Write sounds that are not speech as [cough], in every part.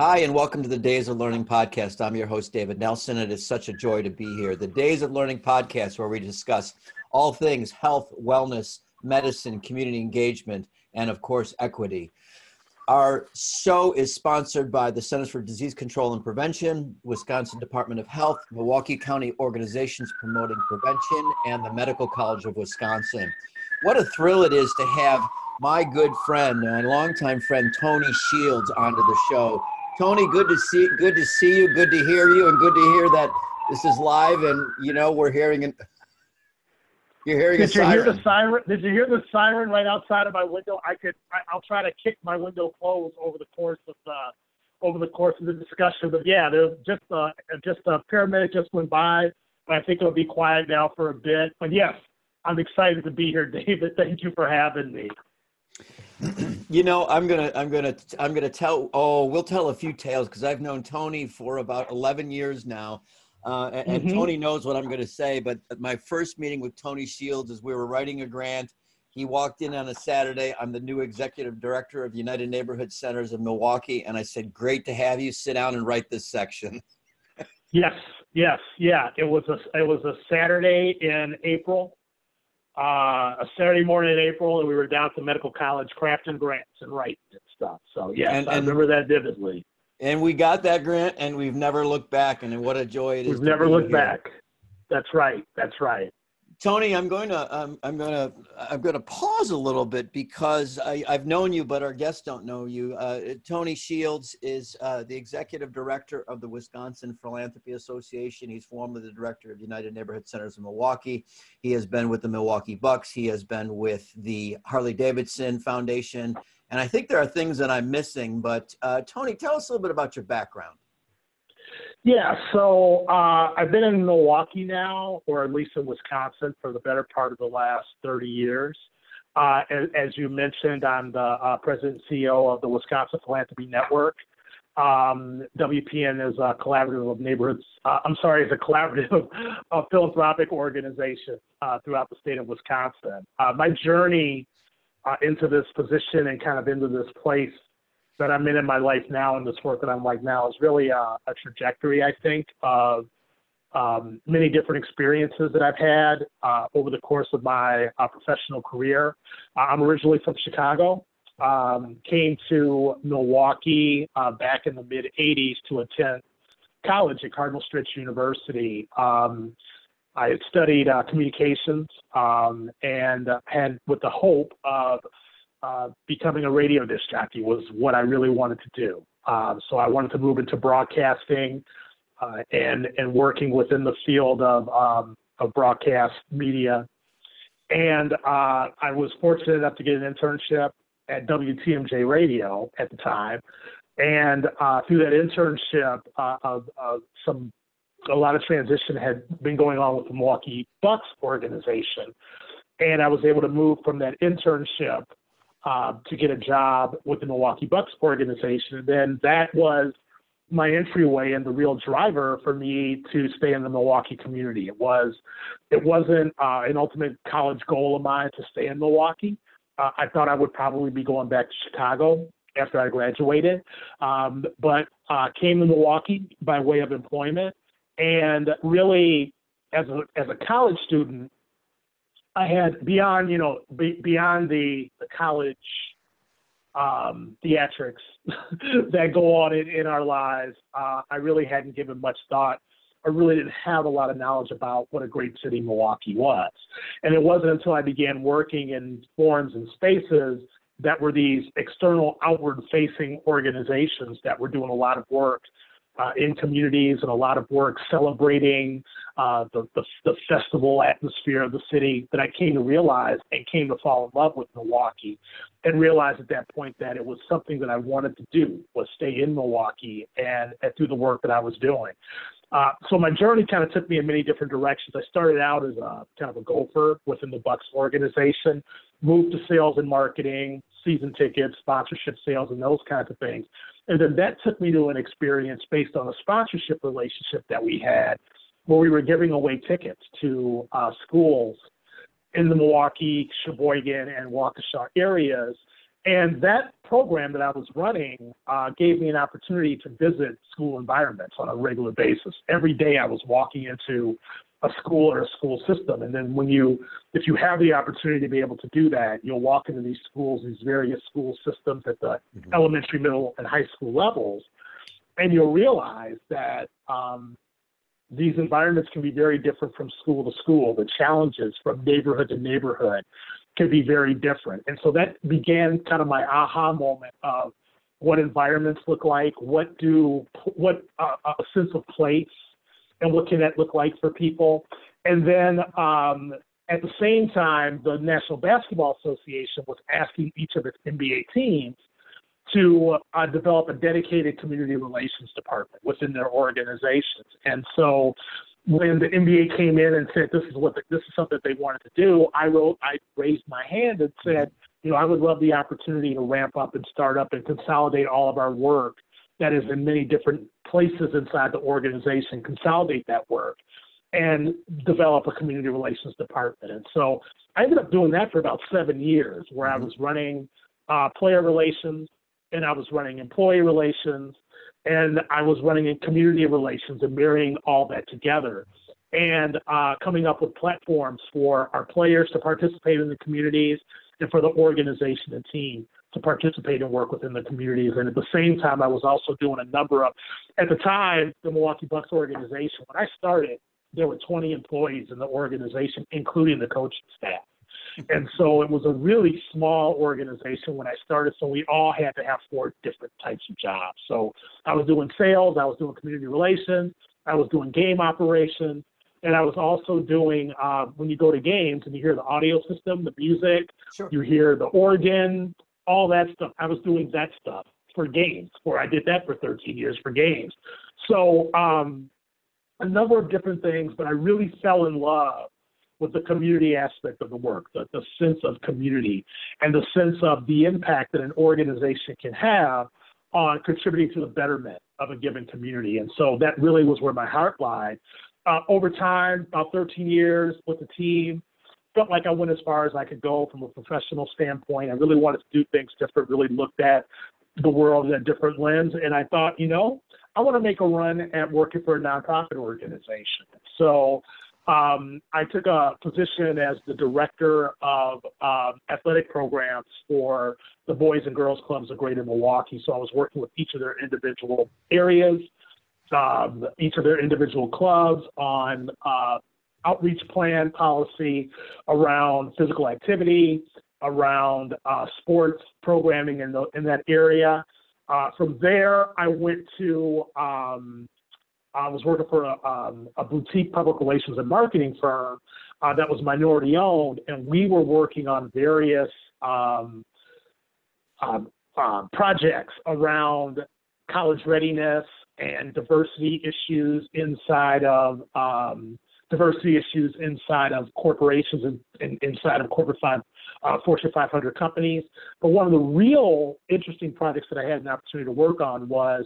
Hi, and welcome to the Days of Learning podcast. I'm your host, David Nelson. It is such a joy to be here. The Days of Learning podcast, where we discuss all things health, wellness, medicine, community engagement, and of course, equity. Our show is sponsored by the Centers for Disease Control and Prevention, Wisconsin Department of Health, Milwaukee County Organizations Promoting Prevention, and the Medical College of Wisconsin. What a thrill it is to have my good friend, and longtime friend Tony Shields, onto the show. Tony, good to see good to see you, good to hear you, and good to hear that this is live and you know we're hearing it. You're hearing Did a you siren. hear the siren? Did you hear the siren right outside of my window? I could. I, I'll try to kick my window closed over the course of the over the course of the discussion. But yeah, there's just a just a paramedic just went by. I think it'll be quiet now for a bit. But yes, I'm excited to be here, [laughs] David. Thank you for having me. You know, I'm gonna, I'm gonna, I'm gonna tell. Oh, we'll tell a few tales because I've known Tony for about 11 years now, uh, and, and Mhm. Tony knows what I'm gonna say. But my first meeting with Tony Shields is we were writing a grant. He walked in on a Saturday. I'm the new executive director of United Neighborhood Centers of Milwaukee, and I said, "Great to have you. Sit down and write this section." Yes, yes, yeah. It was a it was a Saturday in April, uh, a Saturday morning in April, and we were down at the medical college crafting grants and writing and stuff. So yes, And- I and- remember that vividly. And we got that grant, and we've never looked back. And what a joy it is! We've to never looked here. back. That's right. That's right. Tony, I'm going to um, I'm going to I'm going to pause a little bit because I, I've known you, but our guests don't know you. Uh, Tony Shields is uh, the executive director of the Wisconsin Philanthropy Association. He's formerly the director of United Neighborhood Centers in Milwaukee. He has been with the Milwaukee Bucks. He has been with the Harley Davidson Foundation, and I think there are things that I'm missing. But uh, Tony, tell us a little bit about your background. Yeah, so uh, I've been in Milwaukee now, or at least in Wisconsin, for the better part of the last 30 years. Uh, as, as you mentioned, I'm the uh, president and CEO of the Wisconsin Philanthropy Network. Um, WPN is a collaborative of neighborhoods. Uh, I'm sorry, is a collaborative [laughs] of philanthropic organizations uh, throughout the state of Wisconsin. Uh, my journey into this position and kind of into this place that I'm in in my life now and this work that I'm like now is really a, a trajectory, I think, of um, many different experiences that I've had uh, over the course of my uh, professional career. Uh, I'm originally from Chicago, um, came to Milwaukee uh, back in the mid 80s to attend college at Cardinal Stritch University. Um, I had studied uh, communications um, and uh, had with the hope of uh, becoming a radio disc jockey was what I really wanted to do. Um, so I wanted to move into broadcasting uh, and and working within the field of um, of broadcast media. And uh, I was fortunate enough to get an internship at WTMJ Radio at the time. And uh, through that internship, of, of some a lot of transition had been going on with the Milwaukee Bucks organization, and I was able to move from that internship uh, to get a job with the Milwaukee Bucks organization. And then that was my entryway and the real driver for me to stay in the Milwaukee community. It was, it wasn't uh, an ultimate college goal of mine to stay in Milwaukee. Uh, I thought I would probably be going back to Chicago after I graduated, um, but uh, came to Milwaukee by way of employment, and really, as a as a college student, I had beyond, you know, be, beyond the, the college um, theatrics [laughs] that go on in, in our lives. Uh, I really hadn't given much thought. I really didn't have a lot of knowledge about what a great city Milwaukee was. And it wasn't until I began working in forums and spaces that were these external, outward facing organizations that were doing a lot of work uh, in communities and a lot of work celebrating uh, the, the, the festival atmosphere of the city that I came to realize and came to fall in love with Milwaukee and realized at that point that it was something that I wanted to do was stay in Milwaukee and, and do the work that I was doing. Uh, so my journey kind of took me in many different directions. I started out as a kind of a gopher within the Bucks organization, moved to sales and marketing, season tickets, sponsorship sales, and those kinds of things. And then that took me to an experience based on a sponsorship relationship that we had where we were giving away tickets to uh, schools in the Milwaukee, Sheboygan, and Waukesha areas And that program that I was running uh, gave me an opportunity to visit school environments on a regular basis. Every day I was walking into a school or a school system. And then when you, if you have the opportunity to be able to do that, you'll walk into these schools, these various school systems at the mm-hmm. elementary, middle, and high school levels, and you'll realize that um, these environments can be very different from school to school. The challenges from neighborhood to neighborhood can be very different. And so that began kind of my aha moment of what environments look like, what do what uh, a sense of place, and what can that look like for people. And then um, at the same time, the National Basketball Association was asking each of its NBA teams to uh, develop a dedicated community relations department within their organizations. And so when the NBA came in and said this is what the, this is something that they wanted to do, I wrote, I raised my hand and said, you know, I would love the opportunity to ramp up and start up and consolidate all of our work that is in many different places inside the organization, consolidate that work and develop a community relations department. And so I ended up doing that for about seven years, where I mm-hmm. was running uh, player relations and I was running employee relations and I was running in community relations and marrying all that together and uh, coming up with platforms for our players to participate in the communities and for the organization and team to participate and work within the communities. And at the same time, I was also doing a number of, at the time, the Milwaukee Bucks organization, when I started, there were 20 employees in the organization, including the coaching staff. And so it was a really small organization when I started. So we all had to have four different types of jobs. So I was doing sales, I was doing community relations, I was doing game operations, and I was also doing uh, when you go to games and you hear the audio system, the music, sure. you hear the organ, all that stuff. I was doing that stuff for games, where I did that for 13 years for games. So um, a number of different things, but I really fell in love with the community aspect of the work, the, the sense of community, and the sense of the impact that an organization can have on contributing to the betterment of a given community. And so that really was where my heart lied. Uh, over time, about 13 years with the team, felt like I went as far as I could go from a professional standpoint. I really wanted to do things different, really looked at the world in a different lens. And I thought, you know, I want to make a run at working for a nonprofit organization. So um, I took a position as the director of um, athletic programs for the Boys and Girls Clubs of Greater Milwaukee. So I was working with each of their individual areas, um, each of their individual clubs on uh, outreach plan policy around physical activity, around uh, sports programming in, the, in that area. Uh, from there, I went to um, I was working for a, um, a boutique public relations and marketing firm uh, that was minority owned, and we were working on various um, uh, uh, projects around college readiness and diversity issues inside of um, diversity issues inside of corporations and, and inside of corporate five, uh, Fortune 500 companies. But one of the real interesting projects that I had an opportunity to work on was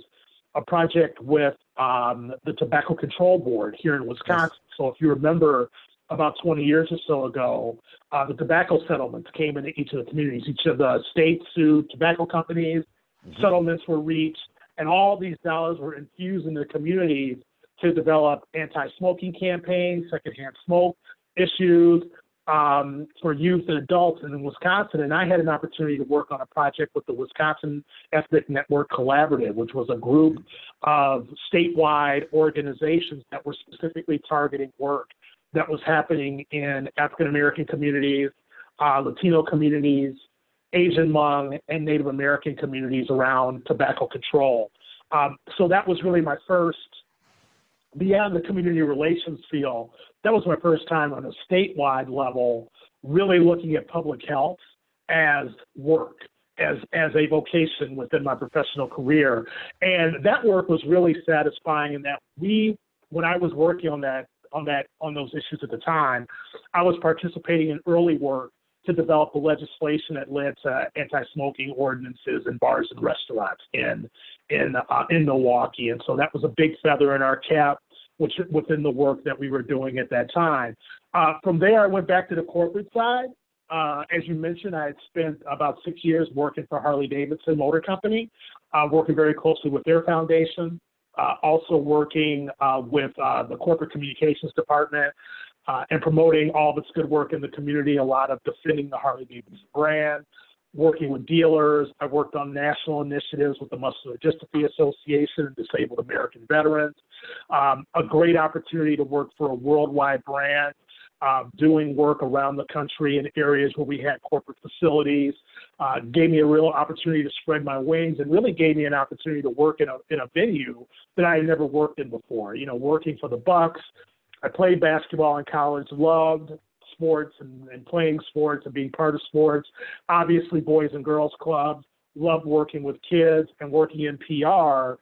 a project with um, the Tobacco Control Board here in Wisconsin. Yes. So if you remember, about 20 years or so ago, uh, the tobacco settlements came into each of the communities. Each of the states sued tobacco companies, mm-hmm. settlements were reached, and all these dollars were infused into the communities to develop anti-smoking campaigns, secondhand smoke issues, um, for youth and adults in Wisconsin. And I had an opportunity to work on a project with the Wisconsin Ethnic Network Collaborative, which was a group of statewide organizations that were specifically targeting work that was happening in African American communities, uh, Latino communities, Asian Hmong, and Native American communities around tobacco control. Um, so that was really my first beyond the community relations field, that was my first time on a statewide level really looking at public health as work, as as a vocation within my professional career. And that work was really satisfying in that we when I was working on that on that on those issues at the time, I was participating in early work to develop the legislation that led to anti-smoking ordinances in bars and restaurants in in uh, in Milwaukee, and so that was a big feather in our cap, which within the work that we were doing at that time. Uh, from there, I went back to the corporate side uh, as you mentioned, I had spent about six years working for Harley Davidson Motor Company, uh, working very closely with their foundation, uh, also working uh, with uh, the corporate communications department uh, and promoting all its good work in the community, a lot of defending the Harley Davidson brand, working with dealers. I've worked on national initiatives with the Muscular Dystrophy Association and Disabled American Veterans. Um, a great opportunity to work for a worldwide brand, uh, doing work around the country in areas where we had corporate facilities. Uh, gave me a real opportunity to spread my wings and really gave me an opportunity to work in a, in a venue that I had never worked in before. You know, working for the Bucks. I played basketball in college, loved sports and, and playing sports and being part of sports. Obviously, Boys and Girls Clubs. Love working with kids and working in PR.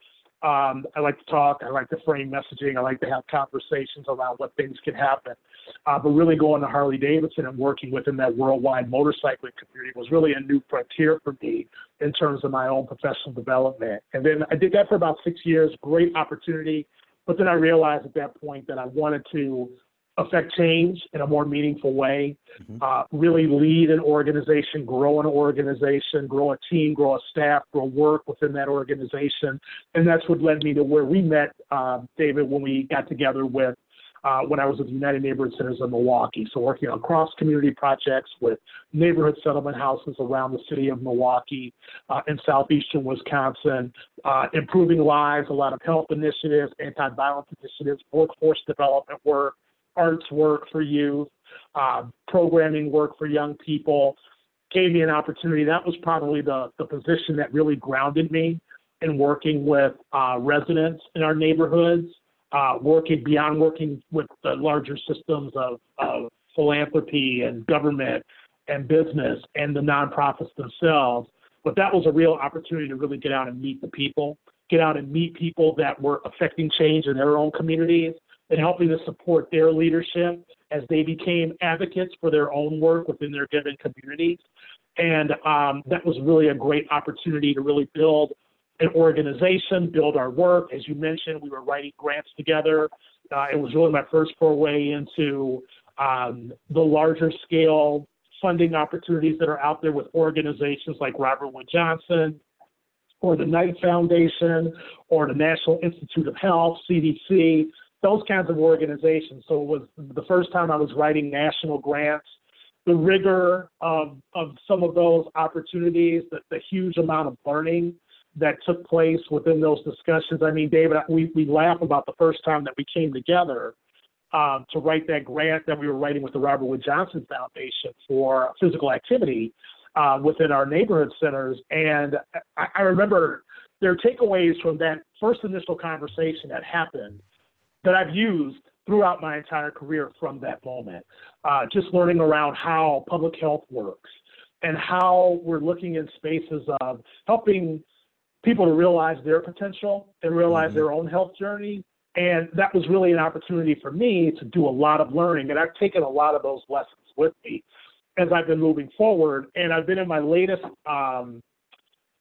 Um, I like to talk. I like to frame messaging. I like to have conversations around what things can happen. Uh, but really going to Harley Davidson and working within that worldwide motorcycling community was really a new frontier for me in terms of my own professional development. And then I did that for about six years. Great opportunity. But then I realized at that point that I wanted to affect change in a more meaningful way, mm-hmm. uh, really lead an organization, grow an organization, grow a team, grow a staff, grow work within that organization. And that's what led me to where we met, uh, David, when we got together with. Uh, when I was with United Neighborhood Centers in Milwaukee. So, working on cross community projects with neighborhood settlement houses around the city of Milwaukee uh, in southeastern Wisconsin, uh, improving lives, a lot of health initiatives, anti violence initiatives, workforce development work, arts work for youth, uh, programming work for young people, gave me an opportunity. That was probably the, the position that really grounded me in working with uh, residents in our neighborhoods, uh, working beyond working with the larger systems of, of philanthropy and government and business and the nonprofits themselves. But that was a real opportunity to really get out and meet the people, get out and meet people that were affecting change in their own communities, and helping to support their leadership as they became advocates for their own work within their given communities. And um, that was really a great opportunity to really build an organization, build our work. As you mentioned, we were writing grants together. Uh, it was really my first foray into um, the larger scale funding opportunities that are out there with organizations like Robert Wood Johnson or the Knight Foundation or the National Institute of Health, CDC, those kinds of organizations. So it was the first time I was writing national grants. The rigor of, of some of those opportunities, the, the huge amount of learning that took place within those discussions. I mean, David, we, we laugh about the first time that we came together um, to write that grant that we were writing with the Robert Wood Johnson Foundation for physical activity uh, within our neighborhood centers. And I, I remember there are takeaways from that first initial conversation that happened that I've used throughout my entire career from that moment. Uh, just learning around how public health works and how we're looking in spaces of helping people to realize their potential and realize mm-hmm. their own health journey. And that was really an opportunity for me to do a lot of learning. And I've taken a lot of those lessons with me as I've been moving forward. And I've been in my latest um,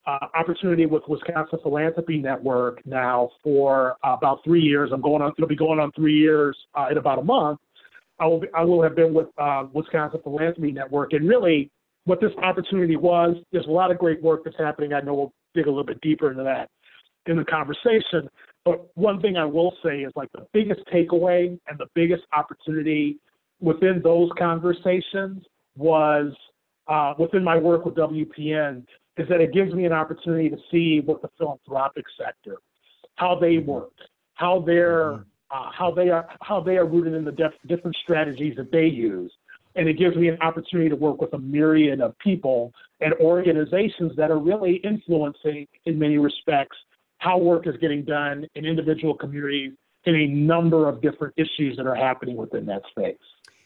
uh, opportunity with Wisconsin Philanthropy Network now for uh, about three years. I'm going on; it'll be going on three years uh, in about a month. I will be, I will have been with uh, Wisconsin Philanthropy Network, and really, what this opportunity was. There's a lot of great work that's happening. I know we'll dig a little bit deeper into that in the conversation. But one thing I will say is like the biggest takeaway and the biggest opportunity within those conversations was uh, within my work with WPN is that it gives me an opportunity to see what the philanthropic sector, how they mm-hmm. work, how they're mm-hmm. uh, how they are how they are rooted in the def- different strategies that they use, and it gives me an opportunity to work with a myriad of people and organizations that are really influencing, in many respects, how work is getting done in individual communities in a number of different issues that are happening within that space.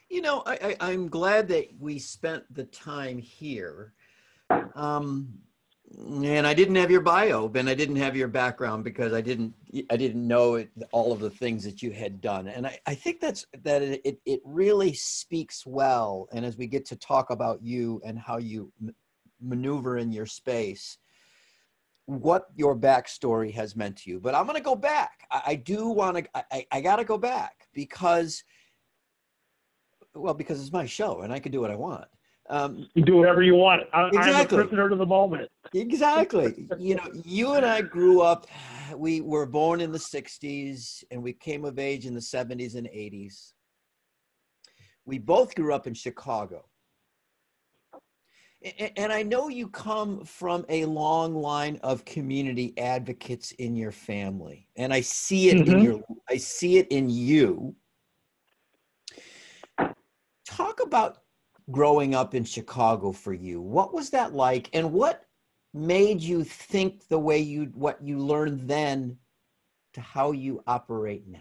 You know, I, am glad that we spent the time here um, and I didn't have your bio, and I didn't have your background because I didn't I didn't know it, all of the things that you had done. And I, I think that's that it it really speaks well. And as we get to talk about you and how you m- maneuver in your space, what your backstory has meant to you. But I'm going to go back. I, I do want to. I, I got to go back because, well, because it's my show and I can do what I want. Um, you do whatever you want. I, exactly. I'm a prisoner to the moment. exactly. [laughs] You know, you and I grew up. We were born in the '60s, and we came of age in the '70s and '80s. We both grew up in Chicago. And I know you come from a long line of community advocates in your family, and I see it mm-hmm. in your, I see it in you. Talk about growing up in Chicago for you. What was that like, and what made you think the way you, what you learned then, to how you operate now?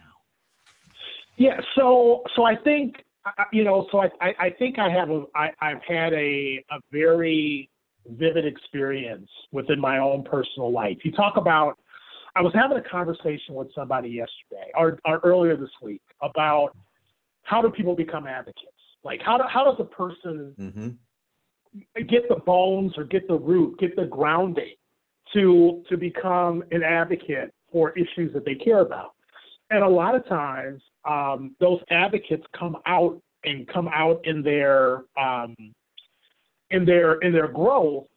Yeah, so so I think you know, so I, I, think I have a, I, I've had a, a very vivid experience within my own personal life. You talk about, I was having a conversation with somebody yesterday or, or earlier this week about how do people become advocates? Like how do, how does a person mm-hmm. get the bones or get the root, get the grounding to to become an advocate for issues that they care about? And a lot of times um, those advocates come out and come out in their um, in their in their growth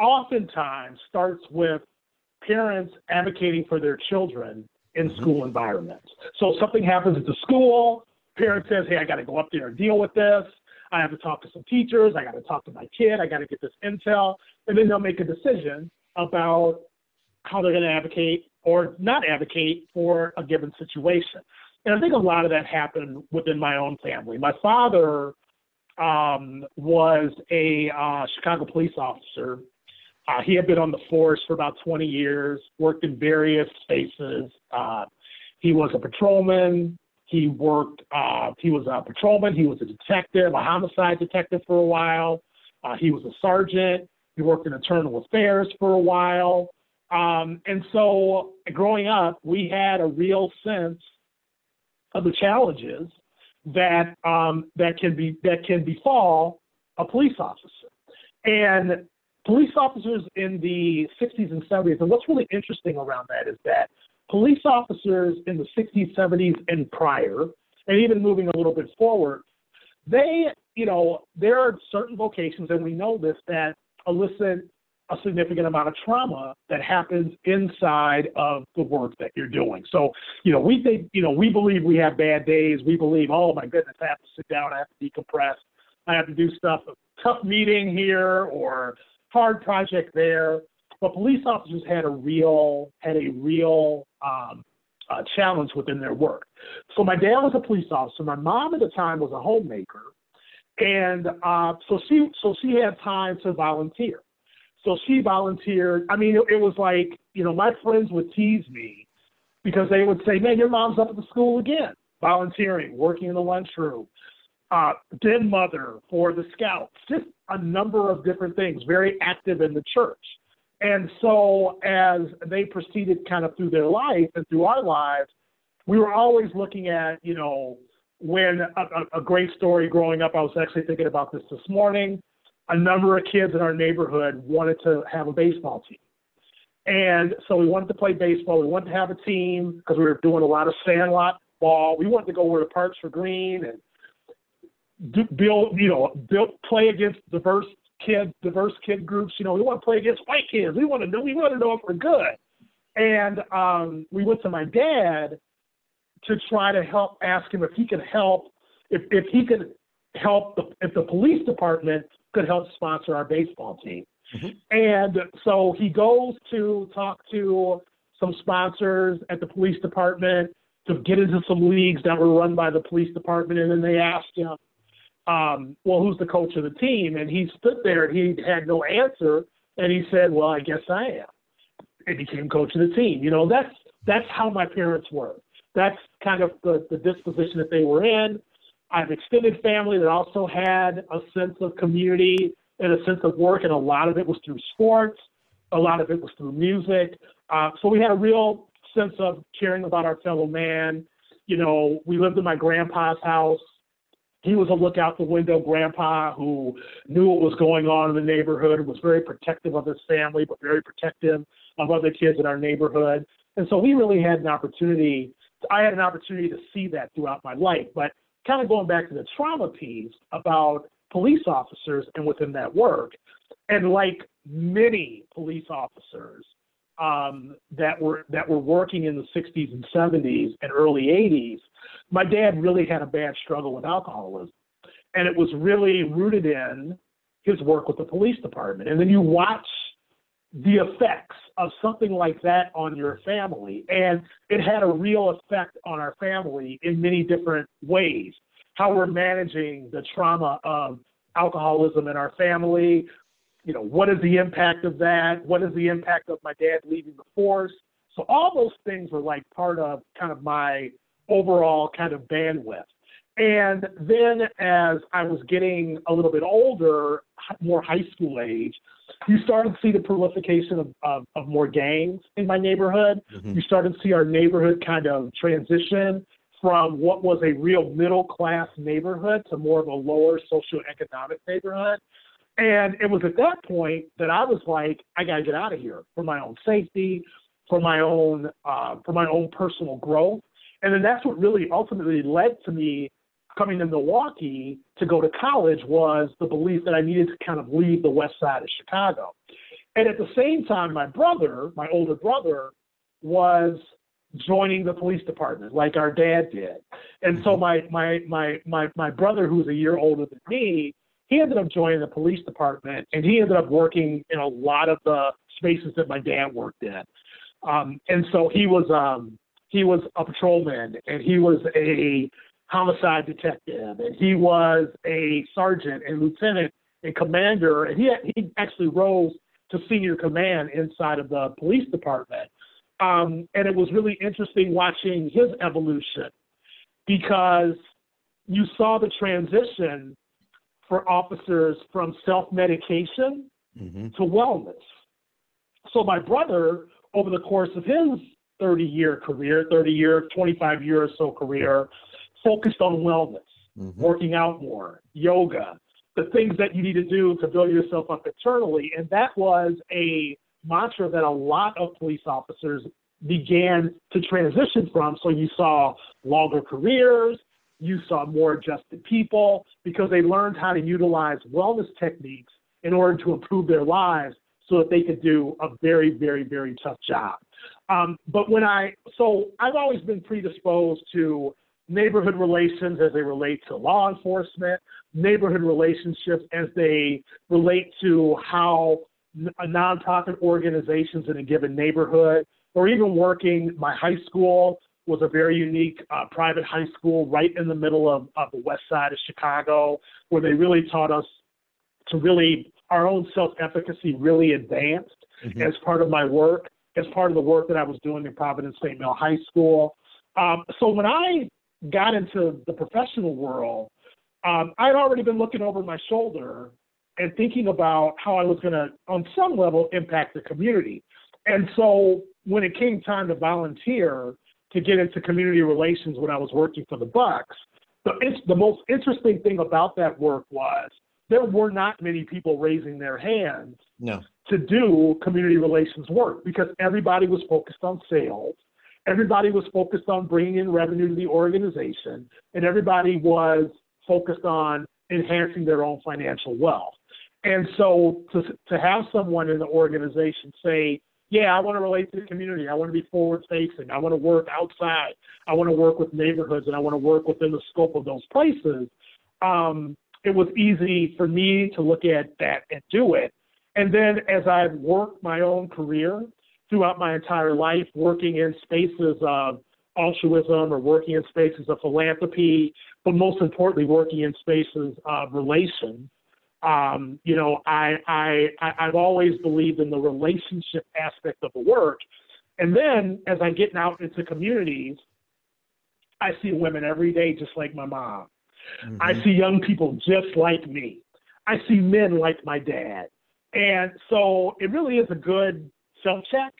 oftentimes starts with parents advocating for their children in mm-hmm. school environments. So something happens at the school, parent says, "Hey, I got to go up there and deal with this. I have to talk to some teachers. I got to talk to my kid. I got to get this intel," and then they'll make a decision about how they're going to advocate or not advocate for a given situation. And I think a lot of that happened within my own family. My father um, was a uh, Chicago police officer. Uh, he had been on the force for about 20 years, worked in various spaces. Uh, he was a patrolman. He worked, uh, he was a patrolman. He was a detective, a homicide detective for a while. Uh, he was a sergeant. He worked in internal affairs for a while. Um, and so growing up, we had a real sense of the challenges that um, that can be that can befall a police officer. And police officers in the 60s and 70s, and what's really interesting around that is that police officers in the 60s, 70s, and prior, and even moving a little bit forward, they, you know, there are certain vocations, and we know this, that elicit a significant amount of trauma that happens inside of the work that you're doing. So, you know, we think, you know, we believe we have bad days. We believe, oh my goodness, I have to sit down, I have to decompress, I have to do stuff, tough meeting here or hard project there. But police officers had a real had a real um, uh, challenge within their work. So my dad was a police officer. My mom at the time was a homemaker, and uh, so she so she had time to volunteer. So she volunteered. I mean, it, it was like, you know, my friends would tease me because they would say, man, your mom's up at the school again, volunteering, working in the lunchroom, uh, den mother for the scouts, just a number of different things, very active in the church. And so as they proceeded kind of through their life and through our lives, we were always looking at, you know, when a, a, great story growing up, I was actually thinking about this this morning a number of kids in our neighborhood wanted to have a baseball team. And so we wanted to play baseball. We wanted to have a team because we were doing a lot of sandlot ball. We wanted to go where the parks were green and do, build, you know, build, play against diverse kids, diverse kid groups. You know, we want to play against white kids. We want to know, we want to know if we're good. And um, we went to my dad to try to help, ask him if he could help, if, if he could help the, if the police department could help sponsor our baseball team. Mm-hmm. And so he goes to talk to some sponsors at the police department to get into some leagues that were run by the police department. And then they asked him, um, well, who's the coach of the team? And he stood there and he had no answer. And he said, well, I guess I am. And became coach of the team. You know, that's, that's how my parents were. That's kind of the, the disposition that they were in. I have extended family that also had a sense of community and a sense of work, and a lot of it was through sports, a lot of it was through music. Uh, so we had a real sense of caring about our fellow man. You know, we lived in my grandpa's house. He was a look out the window grandpa who knew what was going on in the neighborhood, was very protective of his family, but very protective of other kids in our neighborhood. And so we really had an opportunity. I had an opportunity to see that throughout my life. But kind of going back to the trauma piece about police officers and within that work. And like many police officers um, that were that were working in the 60s and 70s and early 80s, my dad really had a bad struggle with alcoholism, and it was really rooted in his work with the police department. And then you watch the effects of something like that on your family. And it had a real effect on our family in many different ways. How we're managing the trauma of alcoholism in our family. You know, what is the impact of that? What is the impact of my dad leaving the force? So all those things were like part of kind of my overall kind of bandwidth. And then as I was getting a little bit older, more high school age, you started to see the proliferation of, of, of more gangs in my neighborhood. Mm-hmm. You started to see our neighborhood kind of transition from what was a real middle class neighborhood to more of a lower socioeconomic neighborhood. And it was at that point that I was like, I gotta get out of here for my own safety, for my own uh, for my own personal growth. And then that's what really ultimately led to me coming to Milwaukee to go to college was the belief that I needed to kind of leave the west side of Chicago. And at the same time, my brother, my older brother, was joining the police department like our dad did. And so my my my my my brother who's a year older than me, he ended up joining the police department and he ended up working in a lot of the spaces that my dad worked in. Um, and so he was um, he was a patrolman and he was a homicide detective, and he was a sergeant and lieutenant and commander, and he he actually rose to senior command inside of the police department. Um, and it was really interesting watching his evolution because you saw the transition for officers from self-medication mm-hmm. to wellness. So my brother, over the course of his 30-year career, 30 year, 25 year or so career, focused on wellness, mm-hmm. working out more, yoga, the things that you need to do to build yourself up internally. And that was a mantra that a lot of police officers began to transition from. So you saw longer careers, you saw more adjusted people because they learned how to utilize wellness techniques in order to improve their lives so that they could do a very, very, very tough job. Um, but when I, so I've always been predisposed to neighborhood relations as they relate to law enforcement, neighborhood relationships as they relate to how a nonprofit organizations in a given neighborhood, or even working. My high school was a very unique uh, private high school right in the middle of, of the west side of Chicago, where they really taught us to really our own self efficacy really advanced mm-hmm. as part of my work, as part of the work that I was doing in Providence St. Mel High School. Um, so when I got into the professional world, um, I'd already been looking over my shoulder and thinking about how I was going to, on some level, impact the community. And so when it came time to volunteer to get into community relations when I was working for the Bucks, the, the most interesting thing about that work was there were not many people raising their hands no. to do community relations work because everybody was focused on sales everybody was focused on bringing in revenue to the organization, and everybody was focused on enhancing their own financial wealth. And so to, to have someone in the organization say, yeah, I want to relate to the community. I want to be forward facing. I want to work outside. I want to work with neighborhoods and I want to work within the scope of those places. Um, it was easy for me to look at that and do it. And then as I've worked my own career throughout my entire life, working in spaces of altruism or working in spaces of philanthropy, but most importantly, working in spaces of relation. Um, you know, I, I, I've always believed in the relationship aspect of the work. And then as I get out into communities, I see women every day just like my mom. Mm-hmm. I see young people just like me. I see men like my dad. And so it really is a good self check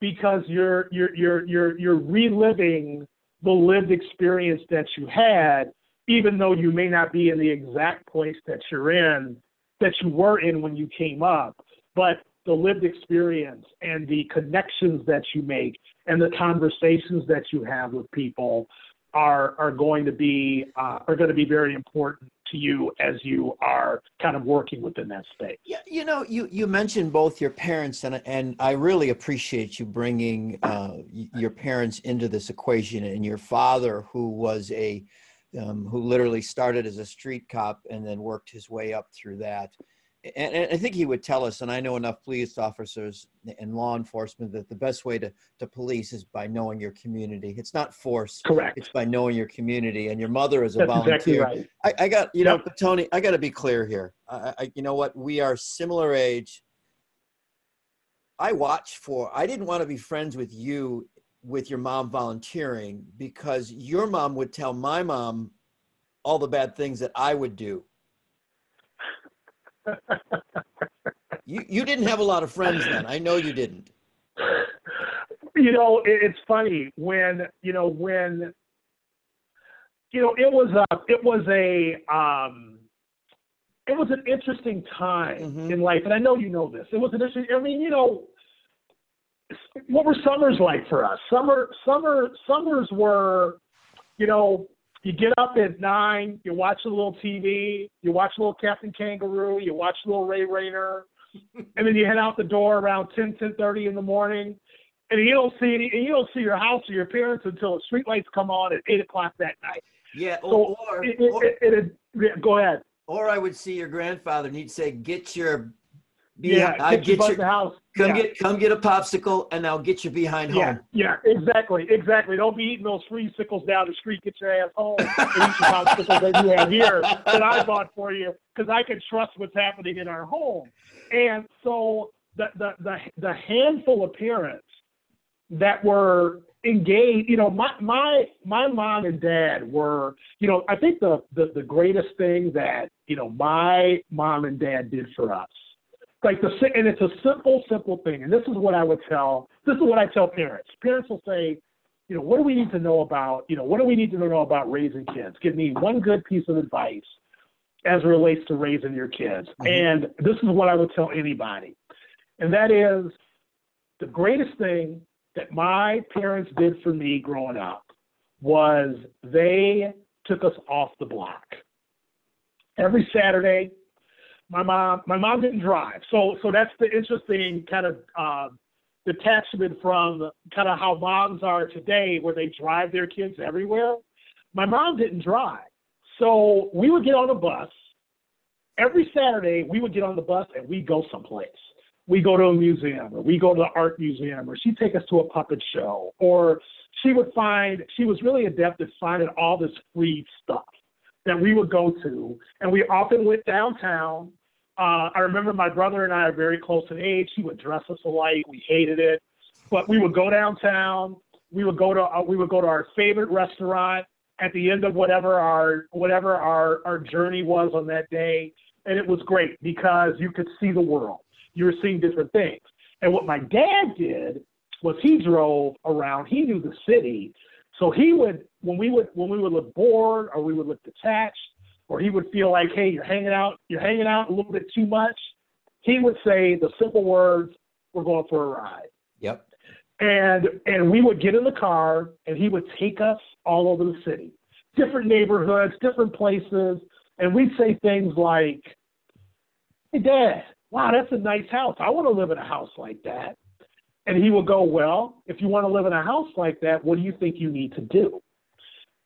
because you're you're you're you're you're reliving the lived experience that you had, even though you may not be in the exact place that you're in that you were in when you came up, but the lived experience and the connections that you make and the conversations that you have with people are are going to be uh, are going to be very important to you as you are kind of working within that space. Yeah, you know, you you mentioned both your parents, and and I really appreciate you bringing uh, your parents into this equation, and your father, who was a um, who literally started as a street cop and then worked his way up through that and, and, I think he would tell us, and I know enough police officers and law enforcement that the best way to, to police is by knowing your community. It's not force. Correct. It's by knowing your community. And your mother is a That's volunteer. Exactly right. I, I got, you yep. know, Tony, I got to be clear here. I, I, you know what? We are similar age. I watch for, I didn't want to be friends with you with your mom volunteering because your mom would tell my mom all the bad things that I would do you you didn't have a lot of friends then. I know you didn't. You know, it, it's funny when you know when you know it was a it was a um it was an interesting time mm-hmm. in life, and I know you know this. It was an interesting. I mean, you know, what were summers like for us? Summer, summer, summers were, you know, you get up at nine, you watch a little TV, you watch a little Captain Kangaroo, you watch a little Ray Rayner, and then you head out the door around 10, 10.30 in the morning, and you don't see any, and you don't see your house or your parents until the street lights come on at 8 o'clock that night. Yeah, or, so or, it, or it, it, yeah, go ahead. Or I would see your grandfather and he'd say, get your yeah, I get, your, house. Come yeah. get come get a popsicle and I'll get you behind yeah, home. Yeah, exactly, exactly. Don't be eating those free sickles down the street. Get your ass home and eat the popsicles that you have here that I bought for you because I can trust what's happening in our home. And so the the the, the handful of parents that were engaged, you know, my my my mom and dad were, you know, I think the the, the greatest thing that you know my mom and dad did for us like the and it's a simple, simple thing. And this is what I would tell. This is what I tell parents. Parents will say, you know, what do we need to know about, you know, what do we need to know about raising kids? Give me one good piece of advice as it relates to raising your kids. Mm-hmm. And this is what I would tell anybody. And that is the greatest thing that my parents did for me growing up was they took us off the block. Every Saturday, my mom my mom didn't drive. So so that's the interesting kind of uh, detachment from kind of how moms are today where they drive their kids everywhere. My mom didn't drive. So we would get on a bus. Every saturday we would get on the bus and we go someplace. We go to a museum or we go to the art museum or she'd take us to a puppet show or she would find she was really adept at finding all this free stuff that we would go to. And we often went downtown uh, I remember my brother and I are very close in age. He would dress us alike. We hated it, but we would go downtown. We would go to uh, we would go to our favorite restaurant at the end of whatever our whatever our our journey was on that day, and it was great because you could see the world. You were seeing different things. And what my dad did was he drove around. He knew the city, so he would when we would when we would look bored or we would look detached or he would feel like, hey, you're hanging out, you're hanging out a little bit too much, he would say the simple words, "We're going for a ride." Yep. And and we would get in the car, and he would take us all over the city, different neighborhoods, different places, and we'd say things like, "Hey, Dad, wow, that's a nice house. I want to live in a house like that." And he would go, "Well, if you want to live in a house like that, what do you think you need to do?"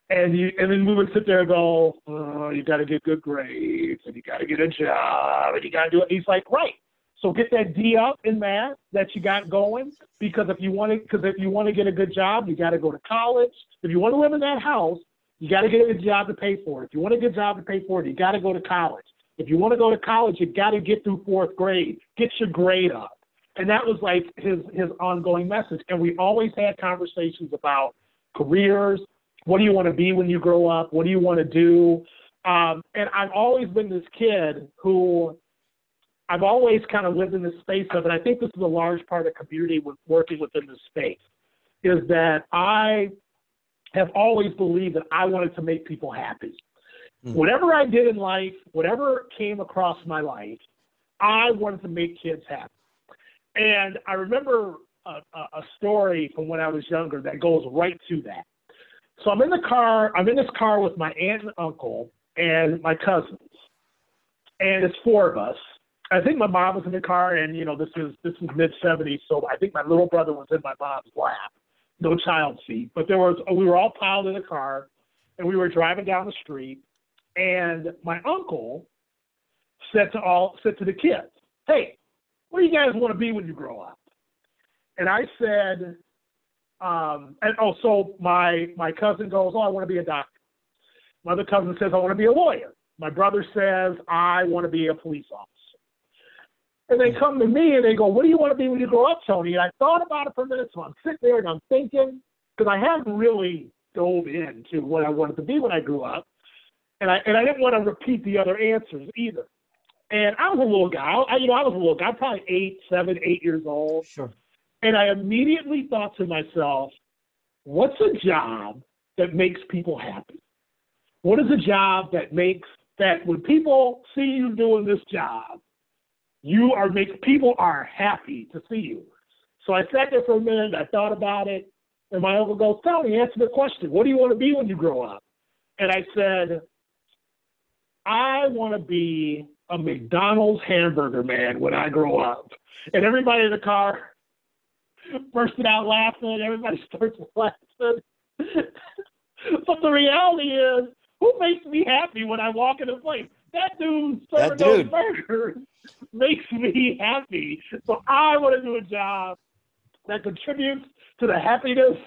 And you and then we would sit there and go, oh, you got to get good grades, and you got to get a job, and you got to do it. And He's like, right. So get that D up in math that you got going, because if you want to, because if you want to get a good job, you got to go to college. If you want to live in that house, you got to get a job to pay for it. If you want a good job to pay for it, you got to go to college. If you want to go to college, you got to get through fourth grade. Get your grade up. And that was like his his ongoing message. And we always had conversations about careers, what do you want to be when you grow up? What do you want to do? Um, and I've always been this kid who I've always kind of lived in this space of, and I think this is a large part of community with working within this space, is that I have always believed that I wanted to make people happy. Mm. Whatever I did in life, whatever came across my life, I wanted to make kids happy. And I remember a, a story from when I was younger that goes right to that. So I'm in the car. I'm in this car with my aunt and uncle, and my cousins, and it's four of us. I think my mom was in the car, and you know this is this is mid '70s, so I think my little brother was in my mom's lap, no child seat. But there was we were all piled in the car, and we were driving down the street, and my uncle said to all said to the kids, "Hey, what do you guys want to be when you grow up?" And I said, um, and oh, so my my cousin goes, "Oh, I want to be a doctor." My other cousin says, "I want to be a lawyer." My brother says, "I want to be a police officer." And they come to me and they go, "What do you want to be when you grow up, Tony?" And I thought about it for a minute, so I'm sitting there and I'm thinking because I hadn't really dove into what I wanted to be when I grew up, and I and I didn't want to repeat the other answers either. And I was a little guy. I, you know, I was a little guy, probably eight, seven, eight years old. Sure. And I immediately thought to myself, what's a job that makes people happy? What is a job that makes that when people see you doing this job, you are make people are happy to see you. So I sat there for a minute, I thought about it, and my uncle goes, Tony, answer the question. What do you want to be when you grow up? And I said, I want to be a McDonald's hamburger man when I grow up. And everybody in the car bursted out laughing. Everybody [laughs] starts laughing. but the reality is, who makes me happy when I walk in a place? That dude serving those burgers [laughs] makes me happy. So I want to do a job that contributes to the happiness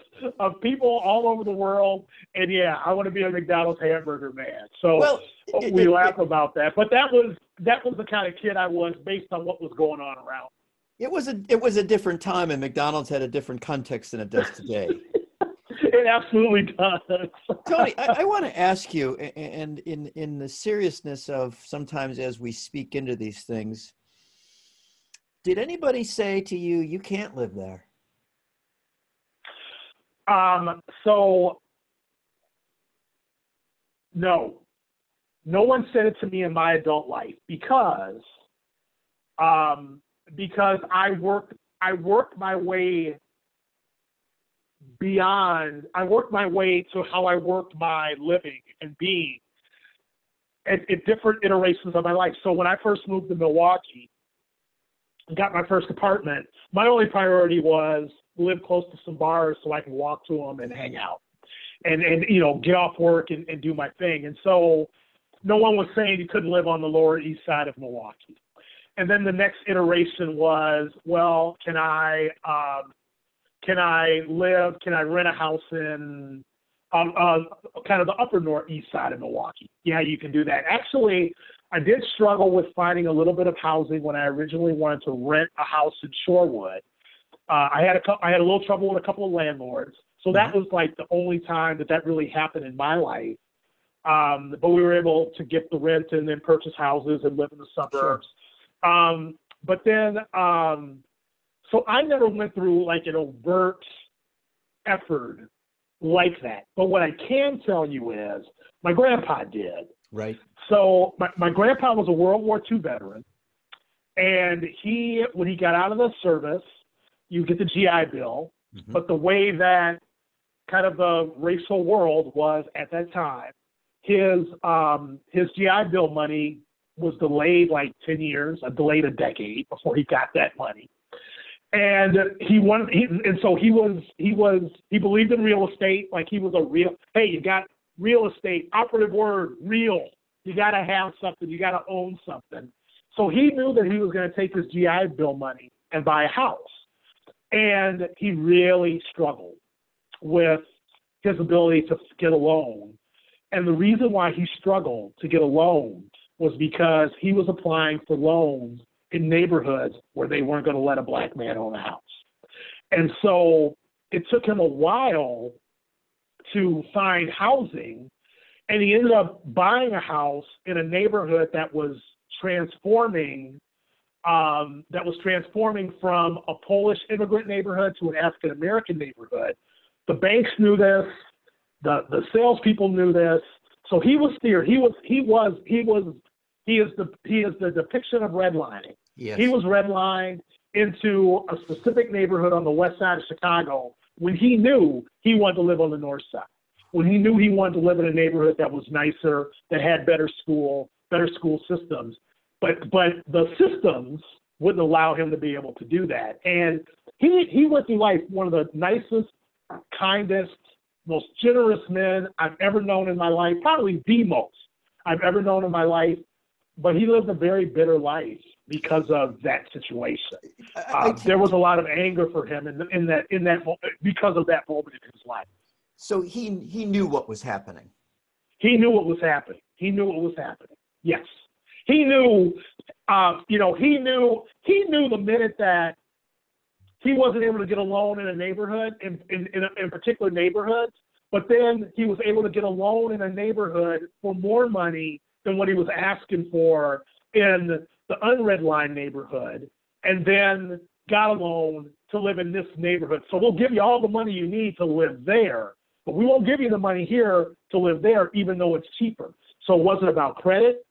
of people all over the world. And yeah, I want to be a McDonald's hamburger man. So well, we it, laugh it, about that. But that was that was the kind of kid I was based on what was going on around. It was a it was a different time, and McDonald's had a different context than it does today. [laughs] it absolutely does. [laughs] Tony, I, I want to ask you, and in in the seriousness of sometimes as we speak into these things, did anybody say to you, "You can't live there"? Um. So, no, no one said it to me in my adult life because, um, because I worked I worked my way beyond I worked my way to how I worked my living and being at, at different iterations of my life. So when I first moved to Milwaukee and got my first apartment, my only priority was live close to some bars so I can walk to them and hang out. And and you know, get off work and, and do my thing. And so no one was saying you couldn't live on the lower east side of Milwaukee and then the next iteration was, well, can I um, can I live? Can I rent a house in um, uh, kind of the upper northeast side of Milwaukee? Yeah, you can do that. Actually, I did struggle with finding a little bit of housing when I originally wanted to rent a house in Shorewood. Uh, I had a I had a little trouble with a couple of landlords, so that mm-hmm. was like the only time that that really happened in my life. Um, but we were able to get the rent and then purchase houses and live in the suburbs. Sure. Um, but then, um, so I never went through like an overt effort like that. But what I can tell you is my grandpa did. Right. So my, my grandpa was a World War II veteran. And he, when he got out of the service, you get the GI Bill. Mm-hmm. But the way that kind of the racial world was at that time, his um, his GI Bill money was delayed like 10 years, uh, delayed a decade before he got that money. And he wanted, he, and so he was, he was, he believed in real estate. Like he was a real, hey, you got real estate, operative word, real. You got to have something. You got to own something. So he knew that he was going to take his GI Bill money and buy a house. And he really struggled with his ability to get a loan. And the reason why he struggled to get a loan was because he was applying for loans in neighborhoods where they weren't going to let a black man own a house. And so it took him a while to find housing, and he ended up buying a house in a neighborhood that was transforming. Um, that was transforming from a Polish immigrant neighborhood to an African American neighborhood. The banks knew this. The the salespeople knew this. So he was steered. He was he was he was he is the he is the depiction of redlining. Yes. He was redlined into a specific neighborhood on the west side of Chicago when he knew he wanted to live on the north side. when he knew he wanted to live in a neighborhood that was nicer, that had better school, better school systems. But but the systems wouldn't allow him to be able to do that. And he he went through life one of the nicest, kindest, most generous men I've ever known in my life, probably the most I've ever known in my life. But he lived a very bitter life because of that situation. Uh, there was a lot of anger for him in, in that in that because of that moment in his life. So he he knew what was happening. He knew what was happening. He knew what was happening. Yes, he knew. Uh, you know, he knew. He knew the minute that he wasn't able to get a loan in a neighborhood, in in, in, in particular neighborhoods, but then he was able to get a loan in a neighborhood for more money than what he was asking for in the unredlined neighborhood, and then got a loan to live in this neighborhood. So we'll give you all the money you need to live there, but we won't give you the money here to live there, even though it's cheaper. So it wasn't about credit.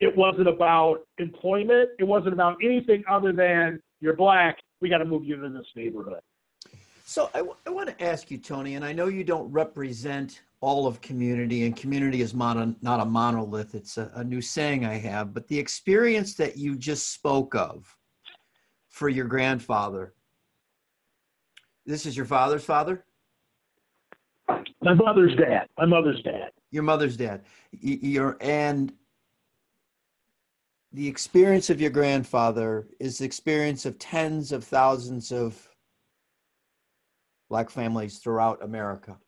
It wasn't about employment. It wasn't about anything other than you're black. We got to move you into this neighborhood. So I, w- I want to ask you, Tony, and I know you don't represent all of community, and community is mono, not a monolith. It's a, a new saying I have, but the experience that you just spoke of for your grandfather. This is your father's father? My mother's dad. My mother's dad. Your mother's dad. Your and the experience of your grandfather is the experience of tens of thousands of black families throughout America.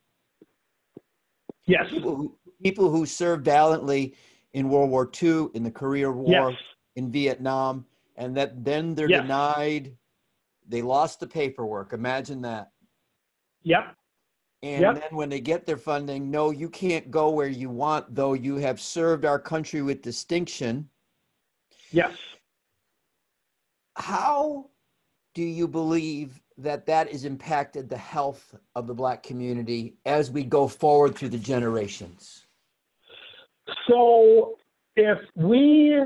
Yes. People who, people who served valiantly in World War II, in the Korean War, yes. in Vietnam, and that then they're yes. denied. They lost the paperwork. Imagine that. Yep. And yep. then when they get their funding, no, you can't go where you want, though you have served our country with distinction. Yes. How do you believe that that has impacted the health of the black community as we go forward through the generations? So, if we,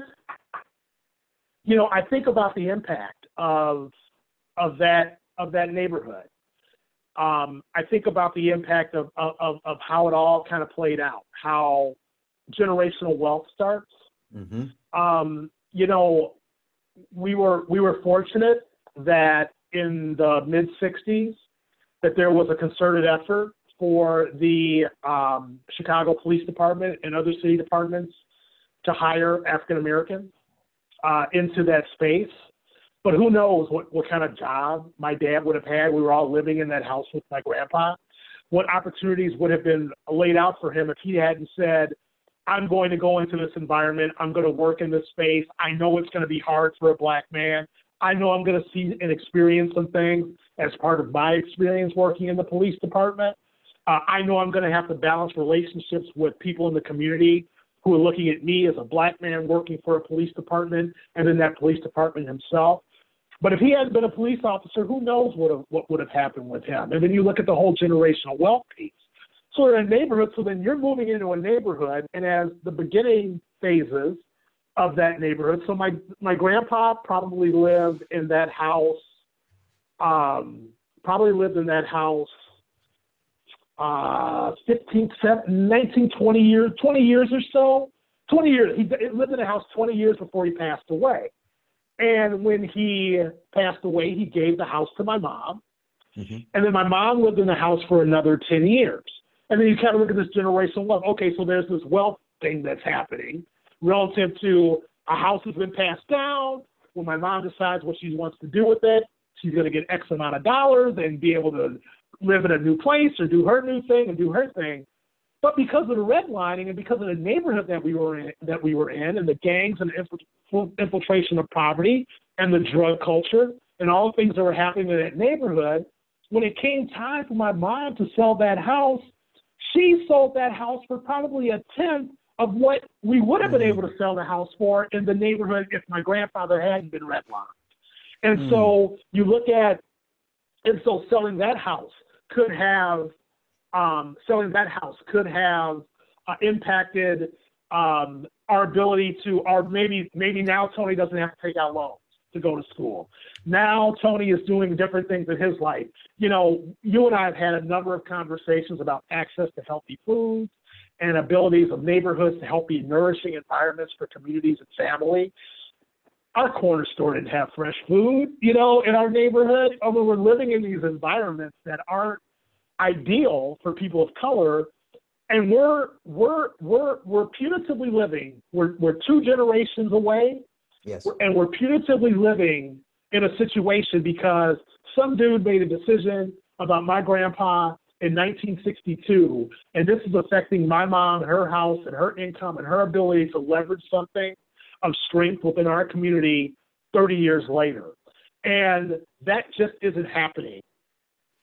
you know, I think about the impact of of that of that neighborhood. Um, I think about the impact of, of of how it all kind of played out, how generational wealth starts. Mm-hmm. Um, you know, we were we were fortunate that in the mid 60s that there was a concerted effort for the um, Chicago Police Department and other city departments to hire African Americans uh, into that space. But who knows what, what kind of job my dad would have had? We were all living in that house with my grandpa. What opportunities would have been laid out for him if he hadn't said, I'm going to go into this environment. I'm going to work in this space. I know it's going to be hard for a black man. I know I'm going to see and experience some things as part of my experience working in the police department. Uh, I know I'm going to have to balance relationships with people in the community who are looking at me as a black man working for a police department and then that police department himself. But if he hadn't been a police officer, who knows what, what would have happened with him? And then you look at the whole generational wealth piece. So in a neighborhood, so then you're moving into a neighborhood, and as the beginning phases, of that neighborhood. So my my grandpa probably lived in that house. Um, probably lived in that house uh 15 17, 19 20 years 20 years or so 20 years he lived in the house 20 years before he passed away and when he passed away he gave the house to my mom mm-hmm. and then my mom lived in the house for another 10 years and then you kind of look at this generational wealth okay so there's this wealth thing that's happening relative to a house has been passed down. When my mom decides what she wants to do with it, she's going to get X amount of dollars and be able to live in a new place or do her new thing and do her thing. But because of the redlining and because of the neighborhood that we were in, that we were in, and the gangs and infiltration of poverty and the drug culture and all the things that were happening in that neighborhood, when it came time for my mom to sell that house, she sold that house for probably a tenth of what we would have been mm. able to sell the house for in the neighborhood if my grandfather hadn't been redlined. And mm. so you look at, and so selling that house could have, um, selling that house could have uh, impacted um, our ability to, or maybe maybe now Tony doesn't have to take out loans. to go to school. Now Tony is doing different things in his life. You know, you and I have had a number of conversations about access to healthy foods and abilities of neighborhoods to help be nourishing environments for communities and family. Our corner store didn't have fresh food, you know, in our neighborhood. Although we're living in these environments that aren't ideal for people of color and we're we're we're we're punitively living. We're we're two generations away. Yes. And we're punitively living in a situation because some dude made a decision about my grandpa in 1962, and this is affecting my mom, her house, and her income, and her ability to leverage something of strength within our community 30 years later. And that just isn't happening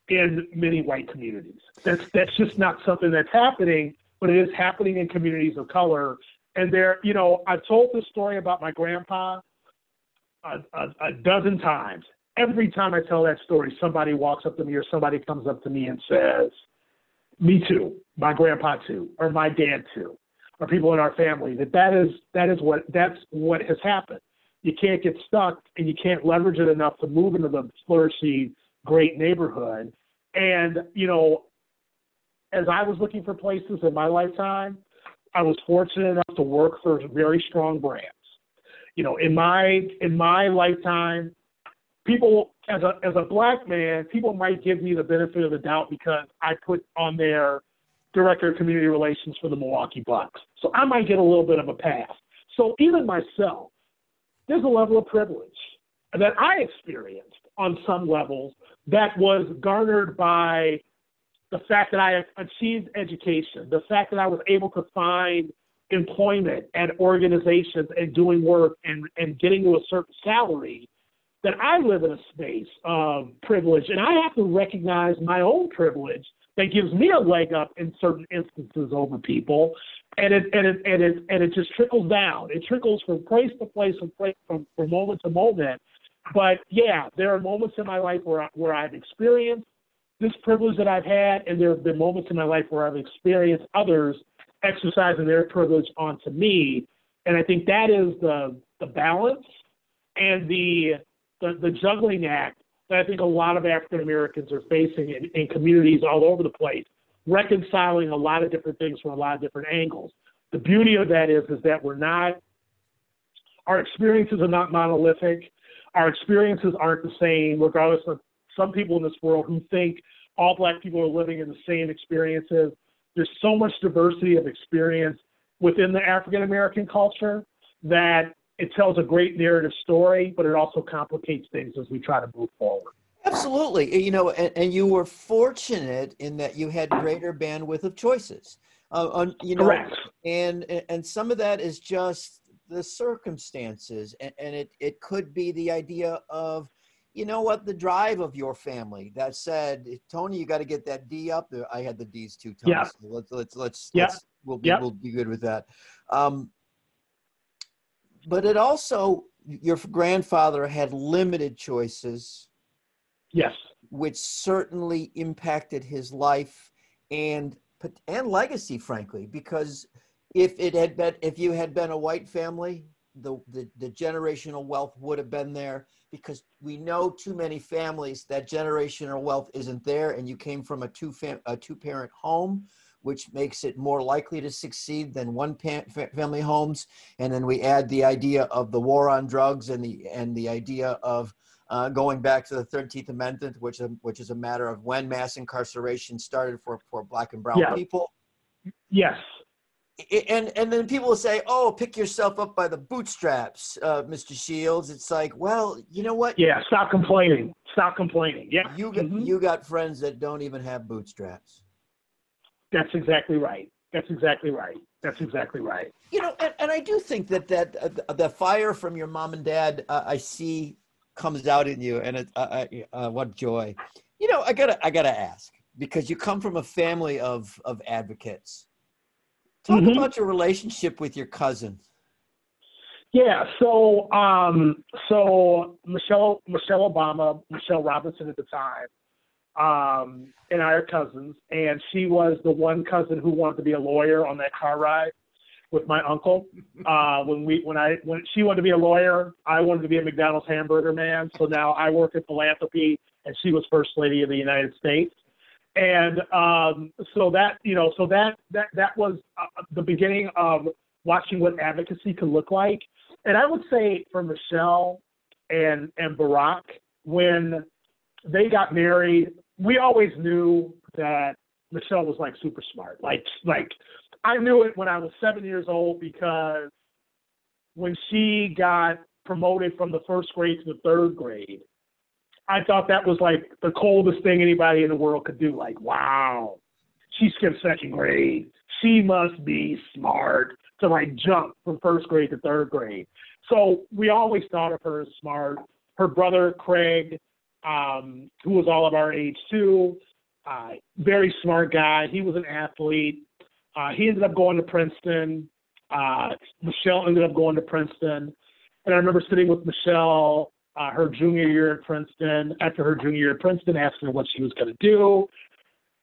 in many white communities. That's that's just not something that's happening, but it is happening in communities of color. And there, you know, I've told this story about my grandpa a, a, a dozen times. Every time I tell that story, somebody walks up to me or somebody comes up to me and says, "Me too, my grandpa too, or my dad too, or people in our family." That that is that is what that's what has happened. You can't get stuck, and you can't leverage it enough to move into the flourishing great neighborhood. And, you know, as I was looking for places in my lifetime, I was fortunate enough to work for very strong brands. You know, in my in my lifetime, people as a as a black man, people might give me the benefit of the doubt because I put on their director of community relations for the Milwaukee Bucks. So I might get a little bit of a pass. So even myself, there's a level of privilege that I experienced on some levels that was garnered by the fact that I achieved education, the fact that I was able to find employment at organizations and doing work and, and getting to a certain salary, that I live in a space of privilege. And I have to recognize my own privilege that gives me a leg up in certain instances over people. And it, and it, and it, and it just trickles down. It trickles from place to place, from, place, from, from moment to moment but yeah, there are moments in my life where where I've experienced this privilege that I've had, and there have been moments in my life where I've experienced others exercising their privilege onto me. And I think that is the the balance and the the, the juggling act that I think a lot of African Americans are facing in, in communities all over the place, reconciling a lot of different things from a lot of different angles. The beauty of that is is that we're not our experiences are not monolithic our experiences aren't the same, regardless of some people in this world who think all black people are living in the same experiences. There's so much diversity of experience within the African American culture that it tells a great narrative story, but it also complicates things as we try to move forward. Absolutely. You know, and, and you were fortunate in that you had greater bandwidth of choices. Uh, on, you know, Correct. and and some of that is just the circumstances and, and it, it could be the idea of you know what the drive of your family that said tony you got to get that d up there. i had the d's too tony yeah. so let's let's let's, yeah. let's we'll be yeah. we'll be good with that um, but it also your grandfather had limited choices. Yes. Which certainly impacted his life and and legacy frankly because if it had been if you had been a white family the, the the generational wealth would have been there because we know too many families that generational wealth isn't there and you came from a two fam- a two parent home which makes it more likely to succeed than one family homes and then we add the idea of the war on drugs and the and the idea of uh, going back to the 13th amendment which which is a matter of when mass incarceration started for for black and brown yeah. people yes and and then people will say, "Oh, pick yourself up by the bootstraps, uh, Mr. Shields." It's like, well, you know what? Yeah, stop complaining. Stop complaining. Yeah, you got mm-hmm. you got friends that don't even have bootstraps. That's exactly right. That's exactly right. That's exactly right. You know, and, and I do think that that uh, the fire from your mom and dad, uh, I see, comes out in you, and it, uh, uh, what joy. You know, I gotta I gotta ask because you come from a family of of advocates Talk mm-hmm. about your relationship with your cousin. Yeah, so um, so Michelle Michelle Obama, Michelle Robinson at the time, um, and I are cousins, and she was the one cousin who wanted to be a lawyer on that car ride with my uncle. [laughs] Uh, when we when I when she wanted to be a lawyer, I wanted to be a McDonald's hamburger man. So now I work in philanthropy, and she was first lady of the United States. And um, so that you know, so that that that was uh, the beginning of watching what advocacy could look like. And I would say for Michelle and and Barack, when they got married, we always knew that Michelle was like super smart. Like like I knew it when I was seven years old because when she got promoted from the first grade to the third grade, I thought that was like the coldest thing anybody in the world could do. Like, wow, she skipped second grade. She must be smart to like jump from first grade to third grade. So we always thought of her as smart. Her brother Craig, um, who was all of our age too, uh, very smart guy. He was an athlete. Uh, he ended up going to Princeton. Uh, Michelle ended up going to Princeton. And I remember sitting with Michelle uh, her junior year at Princeton. After her junior year at Princeton, asking her what she was going to do.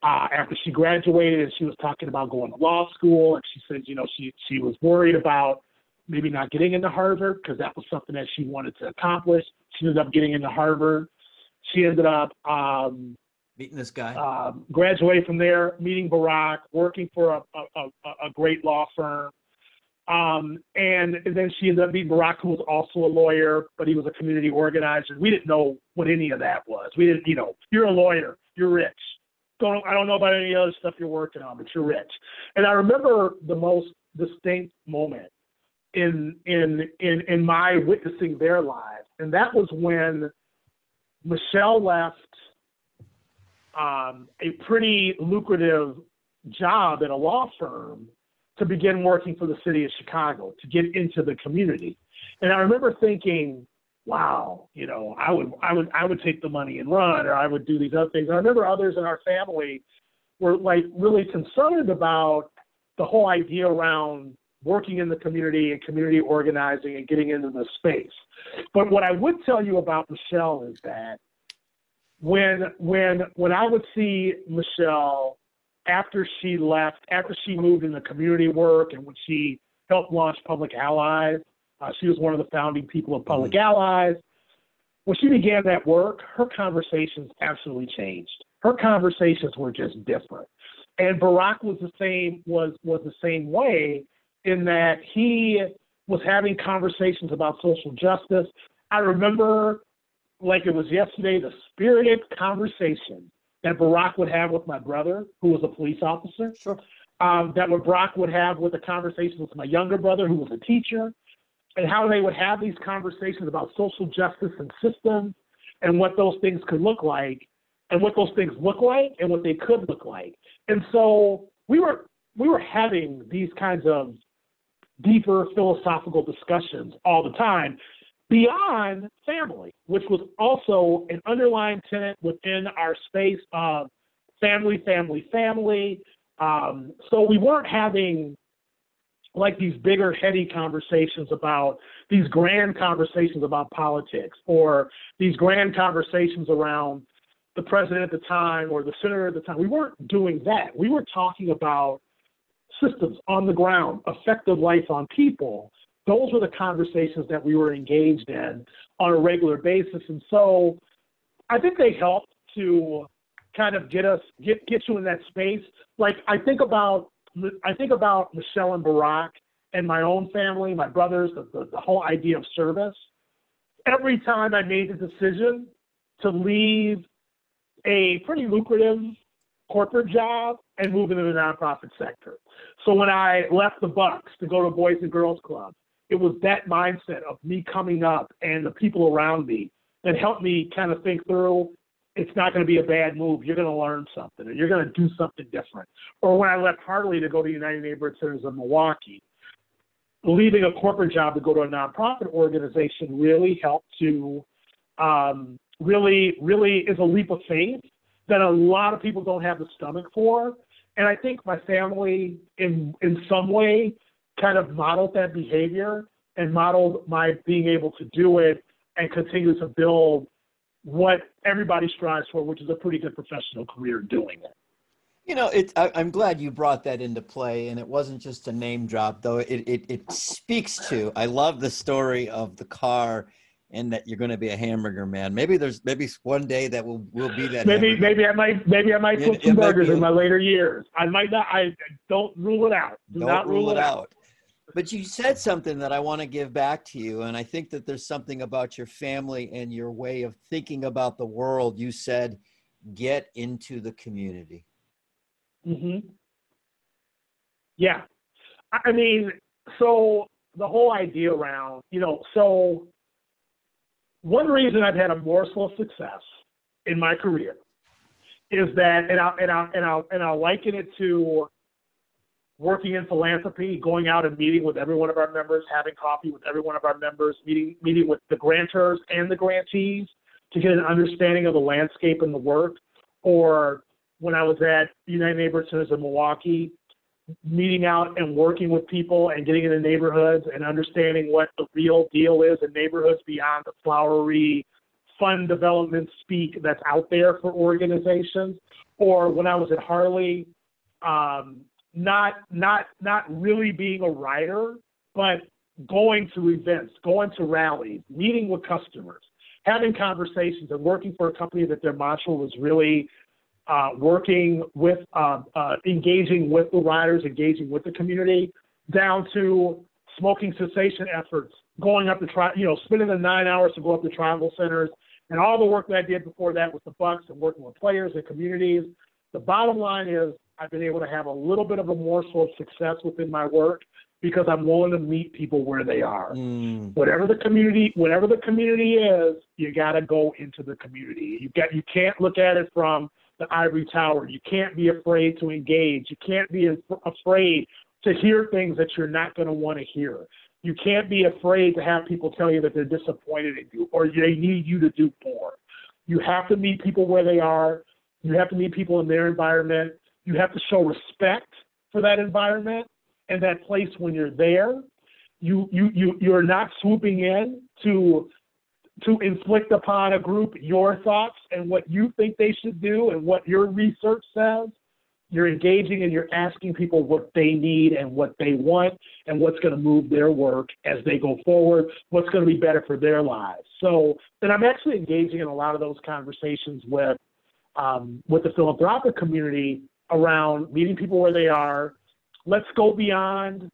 Uh, after she graduated, and she was talking about going to law school, and she said, you know, she she was worried about maybe not getting into Harvard because that was something that she wanted to accomplish. She ended up getting into Harvard. She ended up um, meeting this guy, um, graduating from there, meeting Barack, working for a, a, a, a great law firm. Um, and, and then she ended up meeting Barack, who was also a lawyer, but he was a community organizer. We didn't know what any of that was. We didn't, you know, you're a lawyer, you're rich. Don't, I don't know about any other stuff you're working on, but you're rich. And I remember the most distinct moment in in in in my witnessing their lives, and that was when Michelle left um, a pretty lucrative job at a law firm to begin working for the city of Chicago to get into the community. And I remember thinking, wow, you know, I would I would I would take the money and run or I would do these other things. And I remember others in our family were like really concerned about the whole idea around working in the community and community organizing and getting into the space. But what I would tell you about Michelle is that when when when I would see Michelle after she left, after she moved into community work and when she helped launch Public Allies, uh, she was one of the founding people of Public mm-hmm. Allies. When she began that work, her conversations absolutely changed. Her conversations were just different. And Barack was the same was was the same way in that he was having conversations about social justice. I remember like it was yesterday the spirited conversation that Barack would have with my brother, who was a police officer. Sure. Um, that Barack would have with the conversations with my younger brother, who was a teacher, and how they would have these conversations about social justice and systems and what those things could look like, and what those things look like, and what they could look like. And so we were we were having these kinds of deeper philosophical discussions all the time beyond family, which was also an underlying tenet within our space of family, family, family. Um, so we weren't having like these bigger, heady conversations about these grand conversations about politics or these grand conversations around the president at the time or the senator at the time. We weren't doing that. We were talking about systems on the ground, effective life on people those were the conversations that we were engaged in on a regular basis. And so I think they helped to kind of get us get get you in that space. Like I think about I think about Michelle and Barack and my own family, my brothers, the, the, the whole idea of service. Every time I made the decision to leave a pretty lucrative corporate job and move into the nonprofit sector. So when I left the Bucks to go to Boys and Girls Club, it was that mindset of me coming up and the people around me that helped me kind of think through it's not going to be a bad move. You're going to learn something and you're going to do something different. Or when I left Harley to go to United Neighborhood Centers of Milwaukee, leaving a corporate job to go to a nonprofit organization really helped to um, really, really is a leap of faith that a lot of people don't have the stomach for. And I think my family, in in some way, kind of modeled that behavior and modeled my being able to do it and continue to build what everybody strives for, which is a pretty good professional career doing it. You know, I, am glad you brought that into play, and it wasn't just a name drop, though. It, it it speaks to. I love the story of the car, and that you're going to be a hamburger man. Maybe there's maybe one day that will will be that. Maybe maybe I might maybe I might put it, some it burgers in my later years. I might not. I don't rule it out. Do don't not rule, it out. out. But you said something that I want to give back to you, and I think that there's something about your family and your way of thinking about the world. You said, "Get into the community." hmm Yeah. I mean, so the whole idea around, you know, so one reason I've had a morsel of success in my career is that, and I'll, and I'll, and I'll, and I'll liken it to working in philanthropy, going out and meeting with every one of our members, having coffee with every one of our members, meeting, meeting with the grantors and the grantees to get an understanding of the landscape and the work, or when I was at United Neighborhood Centers in Milwaukee, meeting out and working with people and getting into neighborhoods and understanding what the real deal is in neighborhoods beyond the flowery fund development speak that's out there for organizations. Or when I was at Harley, um, not not not really being a writer, but going to events, going to rallies, meeting with customers, having conversations, and working for a company that their mantra was really uh, working with, uh, uh, engaging with the riders, engaging with the community, down to smoking cessation efforts, going up the tri- you know, spending the nine hours to go up to tribal centers, and all the work that I did before that with the Bucks and working with players and communities. The bottom line is I've been able to have a little bit of a morsel of success within my work because I'm willing to meet people where they are. Mm. Whatever the community, whatever the community is, you got to go into the community. You got you can't look at it from the ivory tower. You can't be afraid to engage. You can't be afraid to hear things that you're not going to want to hear. You can't be afraid to have people tell you that they're disappointed in you or they need you to do more. You have to meet people where they are. You have to meet people in their environment. You have to show respect for that environment and that place when you're there. You you you you're not swooping in to to inflict upon a group your thoughts and what you think they should do and what your research says. You're engaging and you're asking people what they need and what they want and what's going to move their work as they go forward, what's going to be better for their lives. So, and I'm actually engaging in a lot of those conversations with um, with the philanthropic community around meeting people where they are. Let's go beyond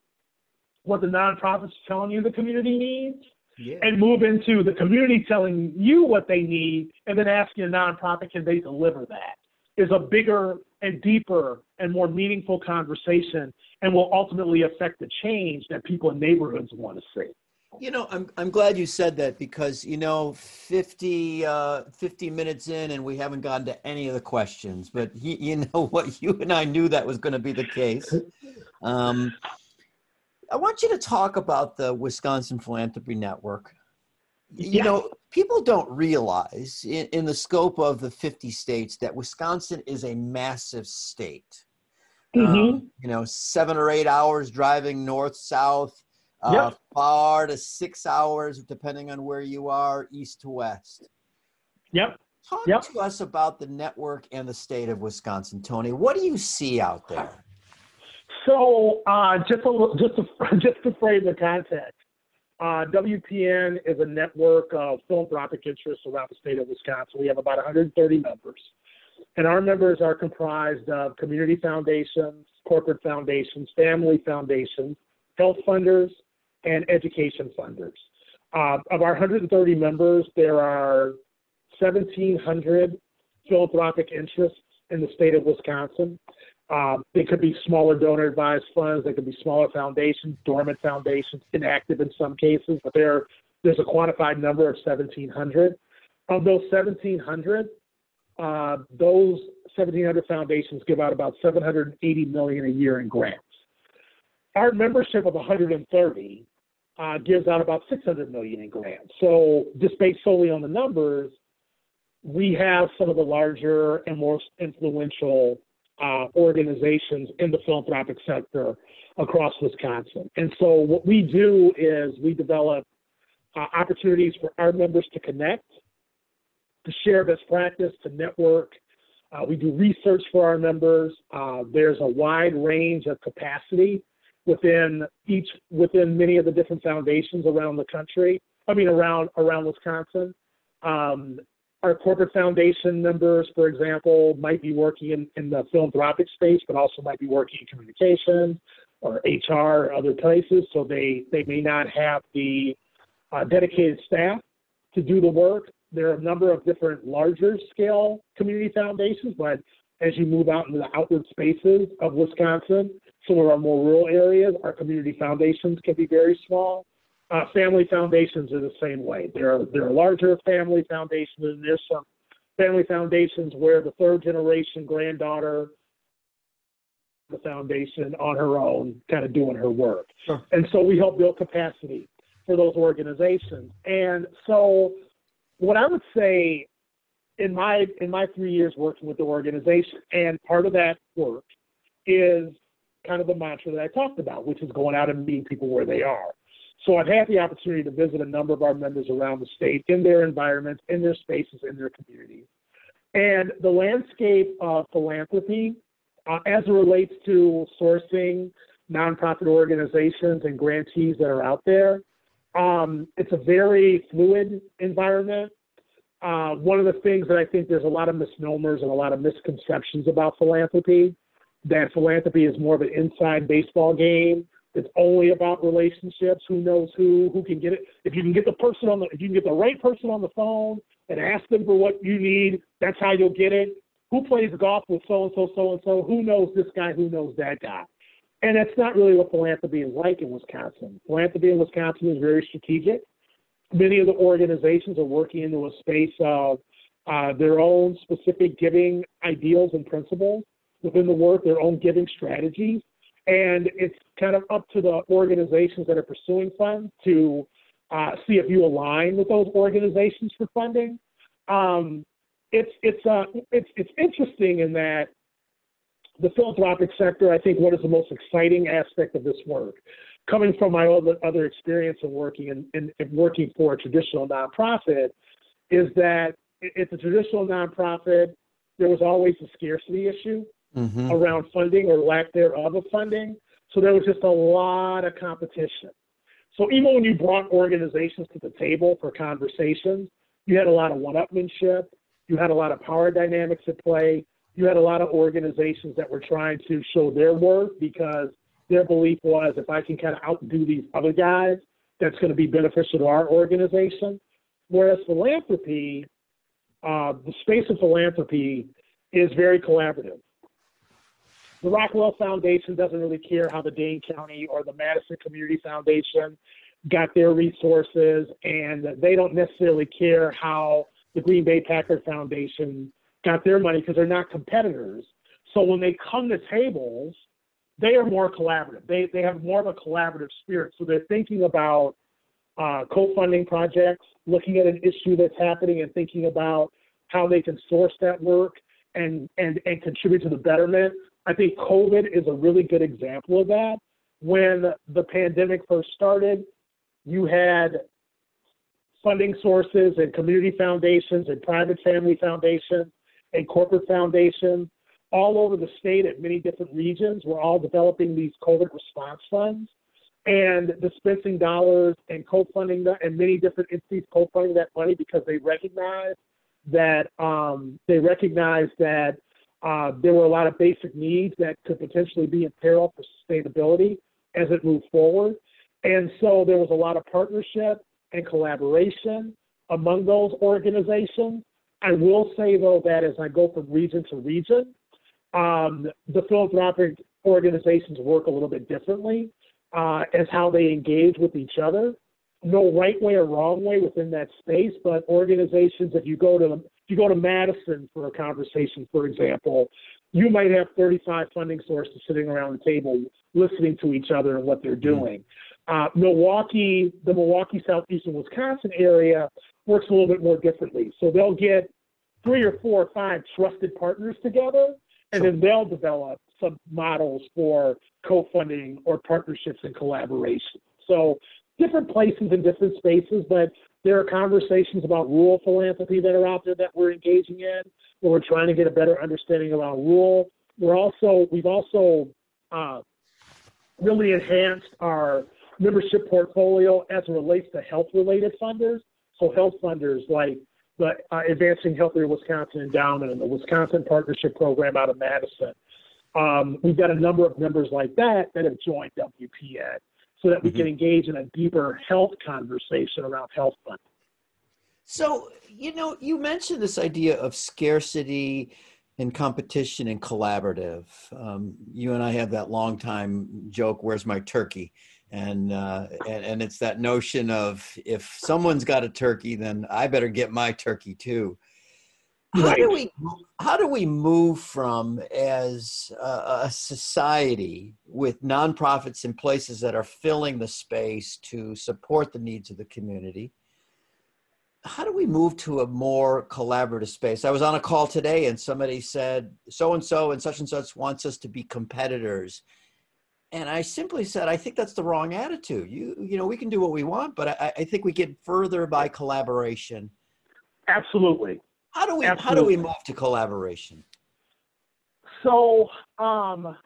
what the nonprofits are telling you the community needs yeah. and move into the community telling you what they need and then asking a nonprofit can they deliver that is a bigger and deeper and more meaningful conversation and will ultimately affect the change that people in neighborhoods want to see. You know, I'm I'm glad you said that because you know 50 uh 50 minutes in and we haven't gotten to any of the questions, but you, you know what [laughs] you and I knew that was going to be the case. Um I want you to talk about the Wisconsin Philanthropy Network. You know, people don't realize in, in, the scope of the 50 states that Wisconsin is a massive state. Mm-hmm. Um, you know, seven or eight hours driving north, south, uh, yep. far to six hours, depending on where you are, east to west. Yep. Talk yep. to us about the network and the state of Wisconsin, Tony. What do you see out there? So uh, just a, just to, [laughs] just to frame the context, uh, WPN is a network of philanthropic interests around the state of Wisconsin. We have about 130 members, and our members are comprised of community foundations, corporate foundations, family foundations, health funders, and education funders. Uh, of our 130 members, there are 1,700 philanthropic interests in the state of Wisconsin. Um, they could be smaller donor advised funds. They could be smaller foundations, dormant foundations, inactive in some cases, but there, there's a quantified number of 1,700. Of those 1,700, uh, those 1,700 foundations give out about 780 million a year in grants. Our membership of 130 uh, gives out about 600 million in grants. So, just based solely on the numbers, we have some of the larger and most influential uh, organizations in the philanthropic sector across Wisconsin. And so what we do is we develop uh, opportunities for our members to connect, to share best practice, to network, Uh, we do research for our members. Uh, there's a wide range of capacity within each within many of the different foundations around the country. I mean, around around Wisconsin. Um, our corporate foundation members, for example, might be working in, in the philanthropic space, but also might be working in communication or HR or other places. So they, they may not have the uh, dedicated staff to do the work. There are a number of different larger scale community foundations, but as you move out into the outward spaces of Wisconsin, some of our more rural areas, our community foundations can be very small. Uh, family foundations are the same way. There are there are larger family foundations, and there's some family foundations where the third generation granddaughter the foundation on her own, kind of doing her work. Sure. And so we help build capacity for those organizations. And so what I would say in my in my three years working with the organization, and part of that work is kind of the mantra that I talked about, which is going out and meeting people where they are. So I've had the opportunity to visit a number of our members around the state in their environments, in their spaces, in their communities. And the landscape of philanthropy, uh, as it relates to sourcing nonprofit organizations and grantees that are out there, um, it's a very fluid environment. Uh, one of the things that I think there's a lot of misnomers and a lot of misconceptions about philanthropy, that philanthropy is more of an inside baseball game it's only about relationships. Who knows who? Who can get it? If you can get the person on the, if you can get the right person on the phone and ask them for what you need, that's how you'll get it. Who plays golf with so and so, so and so? Who knows this guy? Who knows that guy? And that's not really what philanthropy is like in Wisconsin. Philanthropy in Wisconsin is very strategic. Many of the organizations are working into a space of uh, their own specific giving ideals and principles within the work, their own giving strategies. And it's kind of up to the organizations that are pursuing funds to uh, see if you align with those organizations for funding. Um, it's it's uh, it's it's interesting in that the philanthropic sector. I think what is the most exciting aspect of this work, coming from my other, other experience of working in, in, in working for a traditional nonprofit, is that it's a traditional nonprofit. There was always a scarcity issue mm-hmm. around funding or lack thereof of funding. So there was just a lot of competition. So even when you brought organizations to the table for conversations, you had a lot of one-upmanship. You had a lot of power dynamics at play. You had a lot of organizations that were trying to show their worth because their belief was if I can kind of outdo these other guys, that's going to be beneficial to our organization. Whereas philanthropy, uh, the space of philanthropy is very collaborative. The Rockwell Foundation doesn't really care how the Dane County or the Madison Community Foundation got their resources, and they don't necessarily care how the Green Bay Packers Foundation got their money because they're not competitors. So when they come to tables, they are more collaborative. They they have more of a collaborative spirit. So they're thinking about uh, co-funding projects, looking at an issue that's happening, and thinking about how they can source that work and and and contribute to the betterment I think COVID is a really good example of that. When the pandemic first started, you had funding sources and community foundations and private family foundations and corporate foundations all over the state at many different regions were all developing these COVID response funds and dispensing dollars and co-funding that and many different entities co-funding that money because they recognize that um, they recognize that uh, there were a lot of basic needs that could potentially be in peril for sustainability as it moved forward. And so there was a lot of partnership and collaboration among those organizations. I will say, though, that as I go from region to region, um, the philanthropic organizations work a little bit differently uh, as how they engage with each other. No right way or wrong way within that space, but organizations, if you go to you go to Madison for a conversation, for example, you might have 35 funding sources sitting around the table listening to each other and what they're mm-hmm. doing. Uh, Milwaukee, the Milwaukee, southeastern Wisconsin area works a little bit more differently. So they'll get three or four or five trusted partners together, and then they'll develop some models for co-funding or partnerships and collaboration. So different places and different spaces, but there are conversations about rural philanthropy that are out there that we're engaging in. where we're trying to get a better understanding around rural. We're also we've also uh, really enhanced our membership portfolio as it relates to health related funders. So health funders like the uh, Advancing Healthier Wisconsin Endowment and the Wisconsin Partnership Program out of Madison. Um, we've got a number of members like that that have joined WPN so that we mm-hmm. can engage in a deeper health conversation around health funding. So, you know, you mentioned this idea of scarcity and competition and collaborative. Um, you and I have that long time joke, where's my turkey? And, uh, and, and it's that notion of if someone's got a turkey, then I better get my turkey too. How do we how do we move from as a, a society with nonprofits in places that are filling the space to support the needs of the community? How do we move to a more collaborative space? I was on a call today and somebody said so and so and such and such wants us to be competitors. And I simply said, I think that's the wrong attitude. You, you know, we can do what we want, but I, I think we get further by collaboration. Absolutely. How do we Absolutely. how do we move to collaboration? So um,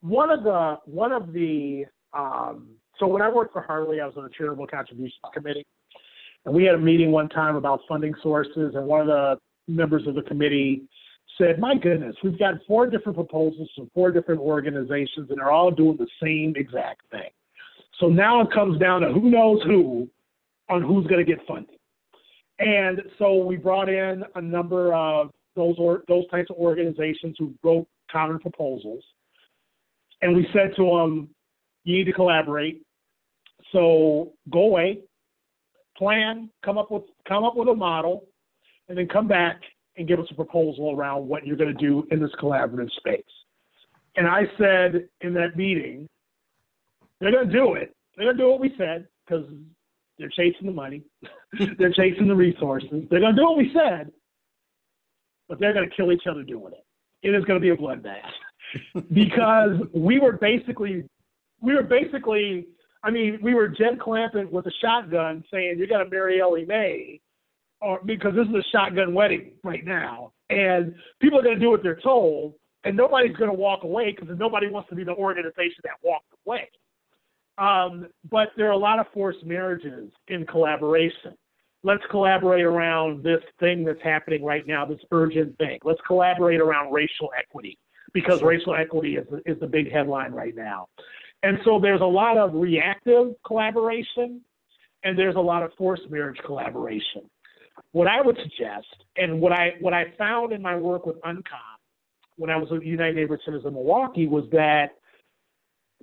one of the one of the um, so when I worked for Harley, I was on the charitable contributions committee, and we had a meeting one time about funding sources, and one of the members of the committee said, "My goodness, we've got four different proposals from four different organizations, and they're all doing the same exact thing. So now it comes down to who knows who on who's going to get funding." And so we brought in a number of those or those types of organizations who wrote counter proposals, and we said to them, "You need to collaborate. So go away, plan, come up with come up with a model, and then come back and give us a proposal around what you're going to do in this collaborative space." And I said in that meeting, "They're going to do it. They're going to do what we said because they're chasing the money. [laughs] they're chasing the resources. They're going to do what we said, but they're going to kill each other doing it. It is going to be a bloodbath [laughs] because we were basically, we were basically, I mean, we were Jed Clampett with a shotgun saying, you got to marry Elly May, or because this is a shotgun wedding right now. And people are going to do what they're told, and nobody's going to walk away because nobody wants to be the organization that walked away. Um, but there are a lot of forced marriages in collaboration. Let's collaborate around this thing that's happening right now, this urgent thing. Let's collaborate around racial equity because racial equity is, is the big headline right now. And so there's a lot of reactive collaboration and there's a lot of forced marriage collaboration. What I would suggest, and what I what I found in my work with UNCOM when I was at United Neighborhood Centers in Milwaukee was that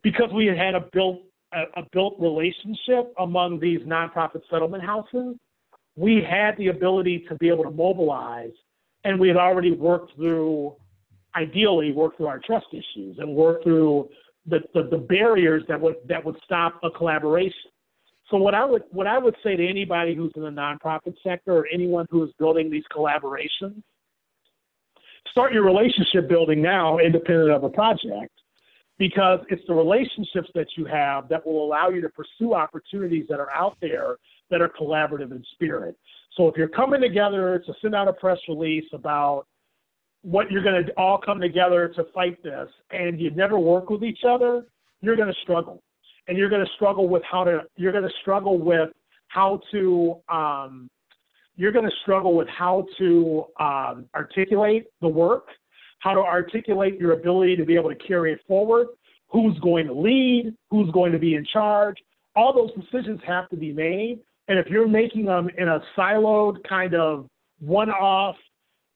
because we had had a built a, a built relationship among these nonprofit settlement houses, we had the ability to be able to mobilize, and we had already worked through, ideally, worked through our trust issues and worked through the, the, the barriers that would that would stop a collaboration. So what I would what I would say to anybody who's in the nonprofit sector or anyone who is building these collaborations, start your relationship building now, independent of a project, because it's the relationships that you have that will allow you to pursue opportunities that are out there that are collaborative in spirit. So if you're coming together to send out a press release about what you're going to all come together to fight this and you never work with each other, you're going to struggle. And you're going to struggle with how to you're going to struggle with how to um, you're going to struggle with how to um, articulate the work how to articulate your ability to be able to carry it forward, who's going to lead, who's going to be in charge. All those decisions have to be made. And if you're making them in a siloed kind of one off,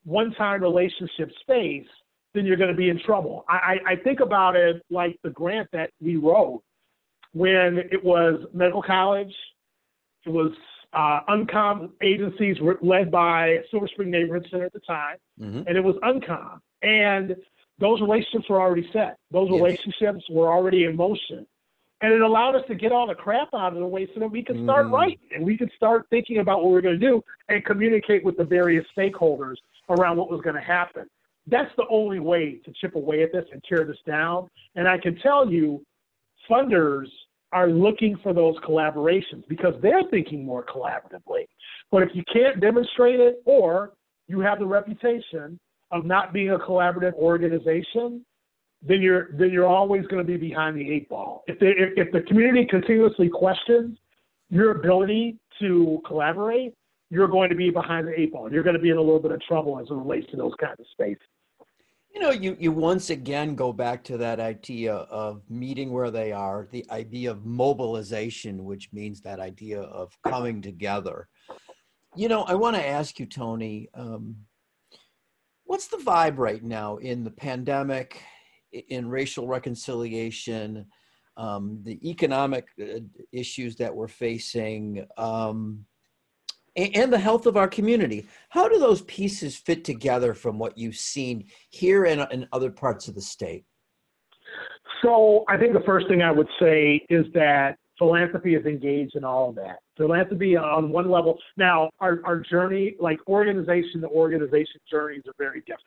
one time relationship space, then you're going to be in trouble. I, I think about it like the grant that we wrote when it was medical college, it was uh, UNCOM agencies were led by Silver Spring Neighborhood Center at the time, mm-hmm. and it was UNCOM. And those relationships were already set. Those yes. relationships were already in motion. And it allowed us to get all the crap out of the way so that we could start mm. right and we could start thinking about what we we're going to do and communicate with the various stakeholders around what was going to happen. That's the only way to chip away at this and tear this down. And I can tell you, funders are looking for those collaborations because they're thinking more collaboratively. But if you can't demonstrate it or you have the reputation of not being a collaborative organization, then you're then you're always going to be behind the eight ball. If, they, if, if the community continuously questions your ability to collaborate, you're going to be behind the eight ball. You're going to be in a little bit of trouble as it relates to those kinds of spaces. You know, you, you once again go back to that idea of meeting where they are, the idea of mobilization, which means that idea of coming together. You know, I want to ask you, Tony, um, what's the vibe right now in the pandemic, in racial reconciliation, um, the economic uh, issues that we're facing? Um, and the health of our community. How do those pieces fit together from what you've seen here and in other parts of the state? So, I think the first thing I would say is that philanthropy is engaged in all of that. Philanthropy on one level. Now, our, our journey, like organization to organization journeys, are very different.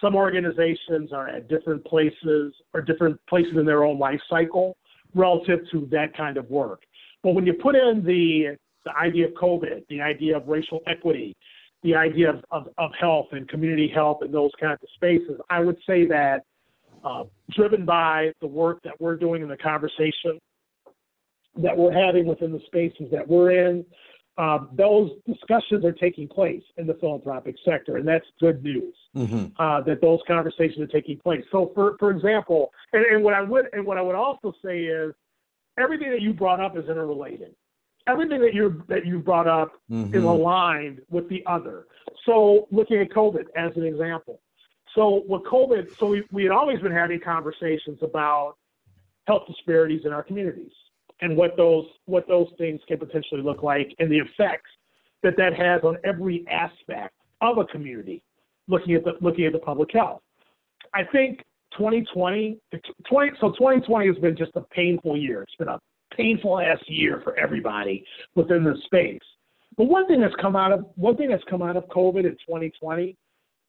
Some organizations are at different places or different places in their own life cycle relative to that kind of work. But when you put in the the idea of COVID, the idea of racial equity, the idea of, of, of health and community health and those kinds of spaces, I would say that uh, driven by the work that we're doing in the conversation that we're having within the spaces that we're in, um, those discussions are taking place in the philanthropic sector, and that's good news mm-hmm. uh, that those conversations are taking place. So, for for example, and, and what I would and what I would also say is everything that you brought up is interrelated everything that you that you brought up mm-hmm. is aligned with the other. So looking at COVID as an example. So with COVID, so we, we had always been having conversations about health disparities in our communities and what those what those things can potentially look like and the effects that that has on every aspect of a community looking at the looking at the public health. I think 2020, 20 so 2020 has been just a painful year. It's been a painful ass year for everybody within the space. But one thing that's come out of one thing that's come out of COVID in 2020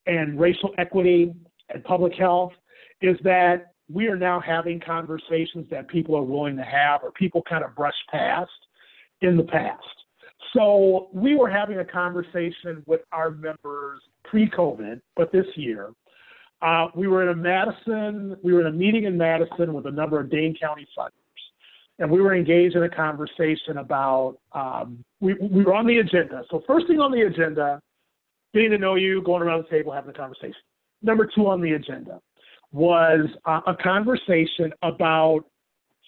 and racial equity and public health is that we are now having conversations that people are willing to have or people kind of brush past in the past. So we were having a conversation with our members pre-COVID, but this year, uh, we were in a Madison, we were in a meeting in Madison with a number of Dane County funders and we were engaged in a conversation about um, we, we were on the agenda. So first thing on the agenda, getting to know you, going around the table, having a conversation. Number two on the agenda was uh, a conversation about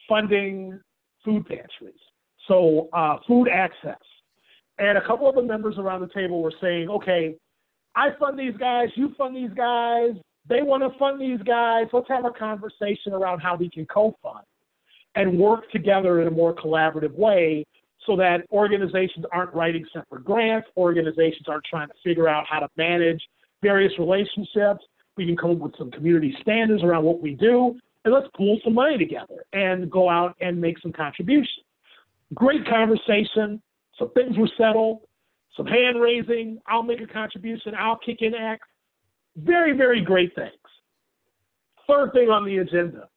funding food pantries, so uh, food access. And a couple of the members around the table were saying, okay, I fund these guys, you fund these guys, they want to fund these guys. Let's have a conversation around how we can co-fund and work together in a more collaborative way so that organizations aren't writing separate grants, organizations aren't trying to figure out how to manage various relationships. We can come up with some community standards around what we do, and let's pool some money together and go out and make some contributions. Great conversation. So things were settled, some hand raising. I'll make a contribution. I'll kick in X. Very, very great things. Third thing on the agenda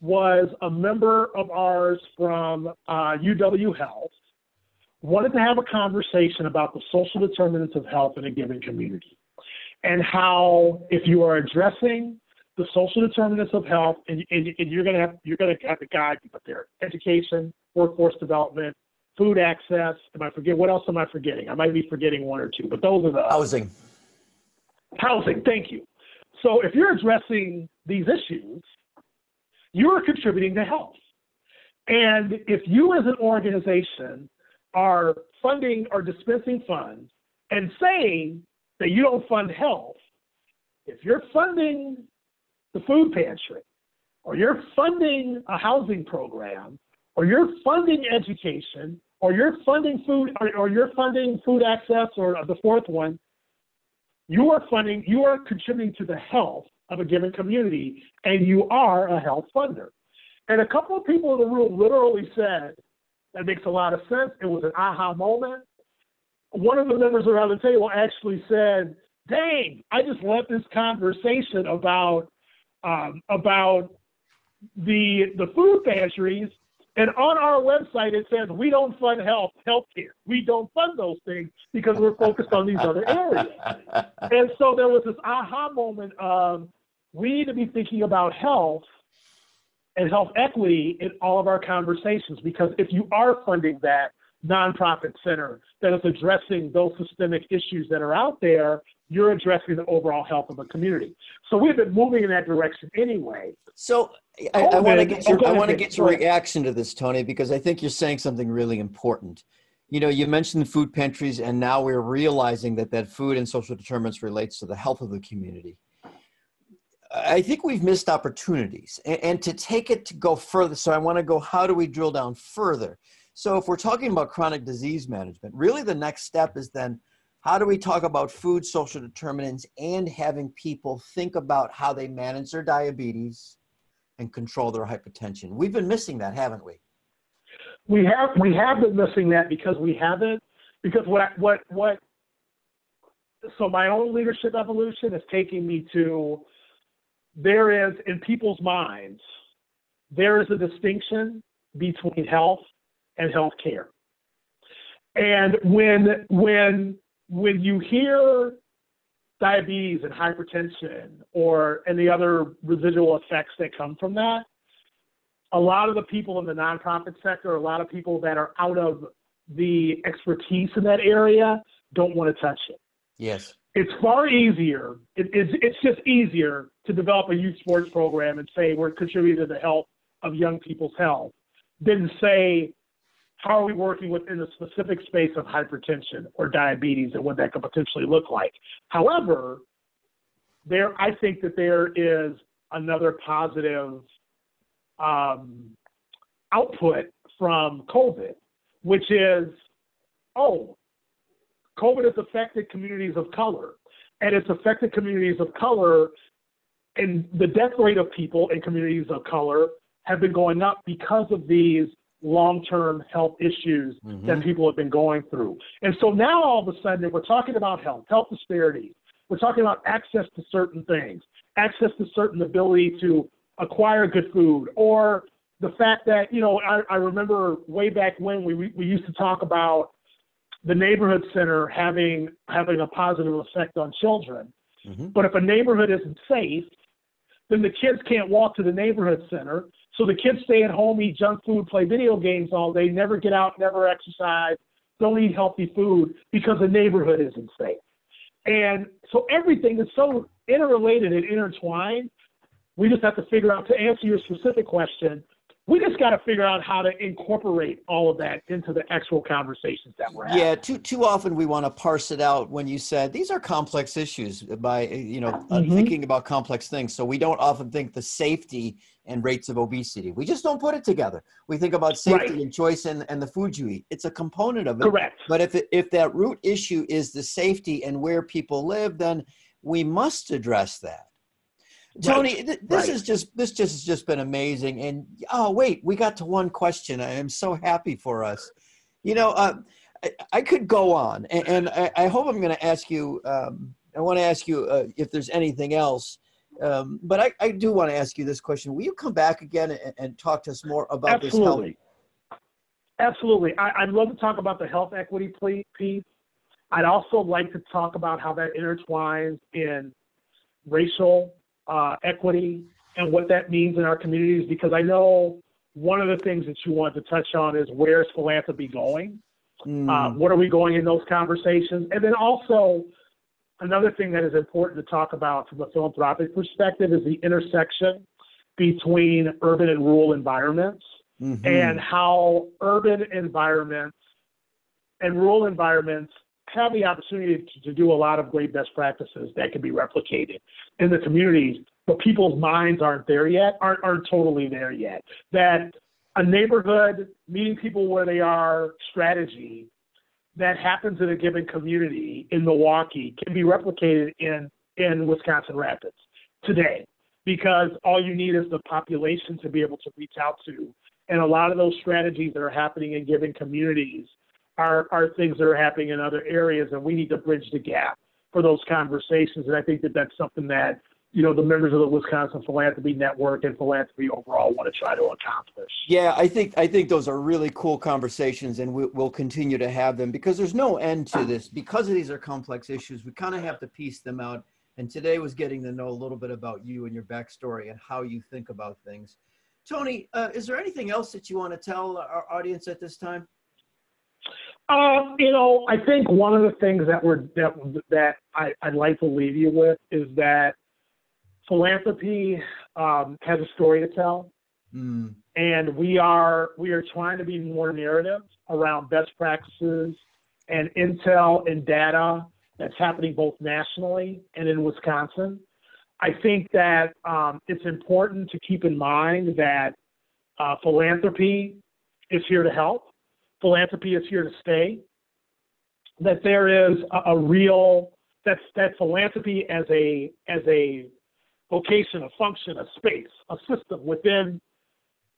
was a member of ours from uh, UW Health wanted to have a conversation about the social determinants of health in a given community and how if you are addressing the social determinants of health and, and, and you're going to have you're going to have to guide people there. Education workforce development food access am i forget what else am i forgetting? I might be forgetting one or two but those are the housing. Housing thank you. So if you're addressing these issues you are contributing to health. And if you as an organization are funding or dispensing funds and saying that you don't fund health, if you're funding the food pantry, or you're funding a housing program, or you're funding education, or you're funding food, or, or you're funding food access, or the fourth one, you are funding, you are contributing to the health of a given community, and you are a health funder. And a couple of people in the room literally said, that makes a lot of sense. It was an aha moment. One of the members around the table actually said, dang, I just left this conversation about um, about the the food pantries And on our website, it says we don't fund health, healthcare. We don't fund those things because we're focused on these other areas. [laughs] And so there was this aha moment of we need to be thinking about health and health equity in all of our conversations because if you are funding that nonprofit center that is addressing those systemic issues that are out there, you're addressing the overall health of a community. So we've been moving in that direction anyway. So I, I want to get your I want to get your reaction to this, Tony, because I think you're saying something really important. You know, you mentioned food pantries, and now we're realizing that that food and social determinants relates to the health of the community. I think we've missed opportunities, and, and to take it to go further. So I want to go. How do we drill down further? So if we're talking about chronic disease management, really the next step is then how do we talk about food social determinants and having people think about how they manage their diabetes and control their hypertension? We've been missing that, haven't we? We have we have been missing that because we haven't because what what what so my own leadership evolution is taking me to there is in people's minds there is a distinction between health and health care. And when when when you hear diabetes and hypertension or any other residual effects that come from that, a lot of the people in the nonprofit sector, a lot of people that are out of the expertise in that area don't want to touch it. Yes. It's far easier. It, it's, it's just easier to develop a youth sports program and say we're contributing to the health of young people's health than say how are we working within a specific space of hypertension or diabetes and what that could potentially look like. However, there I think that there is another positive um, output from COVID, which is, oh, COVID has affected communities of color, and it's affected communities of color, and the death rate of people in communities of color have been going up because of these long-term health issues mm-hmm. that people have been going through. And so now all of a sudden we're talking about health, health disparities. We're talking about access to certain things, access to certain ability to acquire good food, or the fact that, you know, I, I remember way back when we, we used to talk about the neighborhood center having having a positive effect on children. Mm-hmm. But if a neighborhood isn't safe, then the kids can't walk to the neighborhood center. So the kids stay at home, eat junk food, play video games all day, never get out, never exercise, don't eat healthy food because the neighborhood isn't safe. And so everything is so interrelated and intertwined. We just have to figure out to answer your specific question we just got to figure out how to incorporate all of that into the actual conversations that we're having. Yeah, too too often we want to parse it out when you said these are complex issues by you know mm-hmm. thinking about complex things. So we don't often think the safety and rates of obesity. We just don't put it together. We think about safety right. and choice and, and the food you eat. It's a component of it. Correct. But if it, if that root issue is the safety and where people live, then we must address that. Tony, right. th- this right. is just this just has just been amazing. And oh wait, we got to one question. I am so happy for us. You know, uh, I, I, could go on, and, and I, I, hope I'm going to ask you. Um, I want to ask you uh, if there's anything else. Um, but I, I do want to ask you this question. Will you come back again and, and talk to us more about Absolutely. this health? Absolutely. I, would love to talk about the health equity piece. I'd also like to talk about how that intertwines in racial uh, equity and what that means in our communities because I know one of the things that you wanted to touch on is where's philanthropy going? Mm. Uh, what are we going in those conversations? And then also, another thing that is important to talk about from a philanthropic perspective is the intersection between urban and rural environments mm-hmm. and how urban environments and rural environments have the opportunity to, to, do a lot of great best practices that can be replicated in the communities, but people's minds aren't there yet, aren't, aren't totally there yet. That a neighborhood meeting people where they are strategy that happens in a given community in Milwaukee can be replicated in, in Wisconsin Rapids today because all you need is the population to be able to reach out to. And a lot of those strategies that are happening in given communities are, things that are happening in other areas, and we need to bridge the gap for those conversations. And I think that that's something that you know the members of the Wisconsin Philanthropy Network and philanthropy overall want to try to accomplish. Yeah, I think I think those are really cool conversations, and we, will continue to have them because there's no end to this. Because of these are complex issues, we kind of have to piece them out. And today was getting to know a little bit about you and your backstory and how you think about things. Tony, uh, is there anything else that you want to tell our audience at this time? Um, you know, I think one of the things that we're that that I, I'd like to leave you with is that philanthropy um, has a story to tell, mm. and we are we are trying to be more narrative around best practices and intel and data that's happening both nationally and in Wisconsin. I think that um, it's important to keep in mind that uh, philanthropy is here to help. Philanthropy is here to stay. That there is a, a real that's that philanthropy as a as a vocation, a function, a space, a system within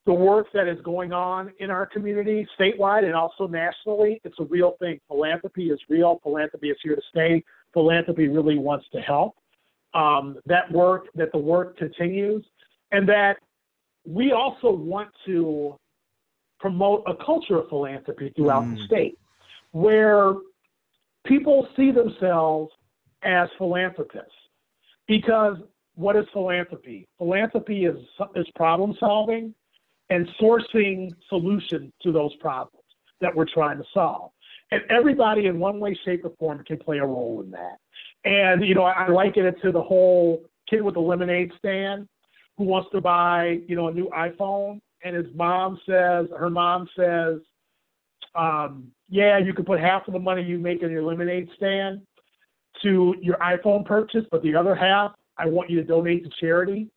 the work that is going on in our community, statewide and also nationally. It's a real thing. Philanthropy is real. Philanthropy is here to stay. Philanthropy really wants to help. Um, that work, that the work continues, and that we also want to promote a culture of philanthropy throughout mm. the state where people see themselves as philanthropists because what is philanthropy? Philanthropy is, is problem solving and sourcing solutions to those problems that we're trying to solve. And everybody in one way, shape, or form can play a role in that. And, you know, I liken it to the whole kid with the lemonade stand who wants to buy, you know, a new iPhone. And his mom says, her mom says, um, yeah, you can put half of the money you make in your lemonade stand to your iPhone purchase, but the other half I want you to donate to charity.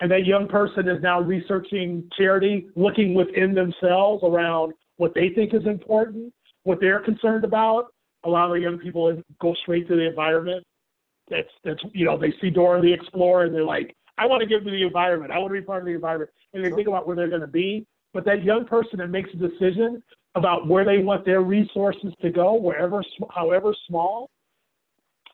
And that young person is now researching charity, looking within themselves around what they think is important, what they're concerned about. A lot of the young people go straight to the environment. That's that's you know they see Dora the Explorer and they're like, I want to give to the environment. I want to be part of the environment, and they think about where they're going to be. But that young person that makes a decision about where they want their resources to go, wherever, however small,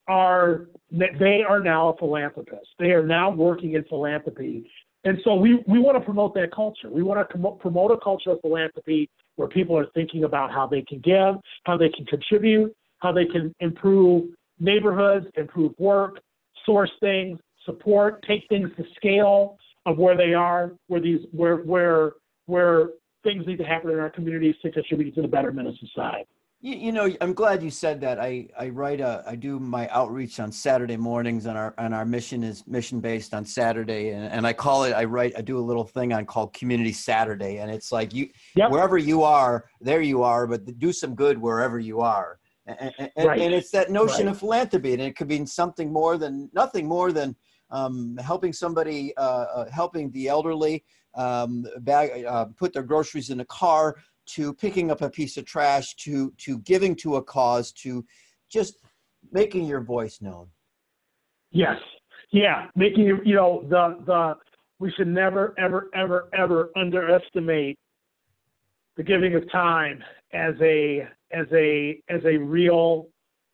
are they are now a philanthropist. They are now working in philanthropy. And so we, we want to promote that culture. We want to promote a culture of philanthropy where people are thinking about how they can give, how they can contribute, how they can improve neighborhoods, improve work, source things, support, take things to scale of where they are, where these where where where things need to happen in our communities to contribute to the betterment of society. You, you, know, I'm glad you said that. I, I write a, I do my outreach on Saturday mornings, and our and our mission is mission based on Saturday, and, and I call it. I write, I do a little thing on called Community Saturday, and it's like you, yep. wherever you are, there you are, but do some good wherever you are, and, and, right. and it's that notion right. of philanthropy, and it could be something more than nothing more than um, helping somebody, uh, uh, helping the elderly, um, bag, uh, put their groceries in a car, to picking up a piece of trash to to giving to a cause to just making your voice known. Yes. Yeah. Making you know the the we should never ever ever ever underestimate the giving of time as a as a as a real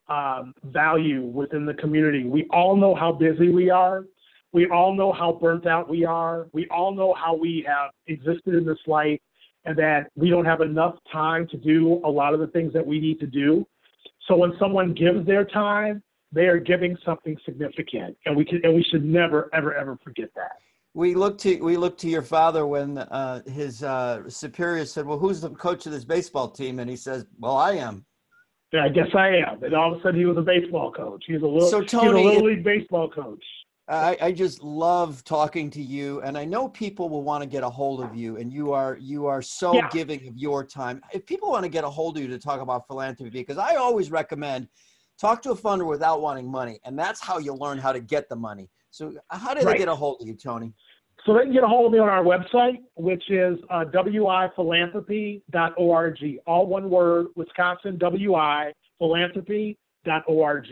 um, value within the community. We all know how busy we are. We all know how burnt out we are. We all know how we have existed in this life and that we don't have enough time to do a lot of the things that we need to do. So when someone gives their time, they are giving something significant, and we can and we should never ever ever forget that. We look to we look to your father when uh, his uh, superior said, "Well, who's the coach of this baseball team?" And he says, "Well, I am." Yeah, I guess I am. And all of a sudden, he was a baseball coach. He's a little, so Tony, a little league baseball coach. I, I just love talking to you, and I know people will want to get a hold of you, and you are you are so yeah. giving of your time. If people want to get a hold of you to talk about philanthropy, because I always recommend talk to a funder without wanting money, and that's how you learn how to get the money. So, how do right. they get a hold of you, Tony? So they can get a hold of me on our website, which is uh, wiphilanthropy.org. All one word, Wisconsin, wiphilanthropy.org.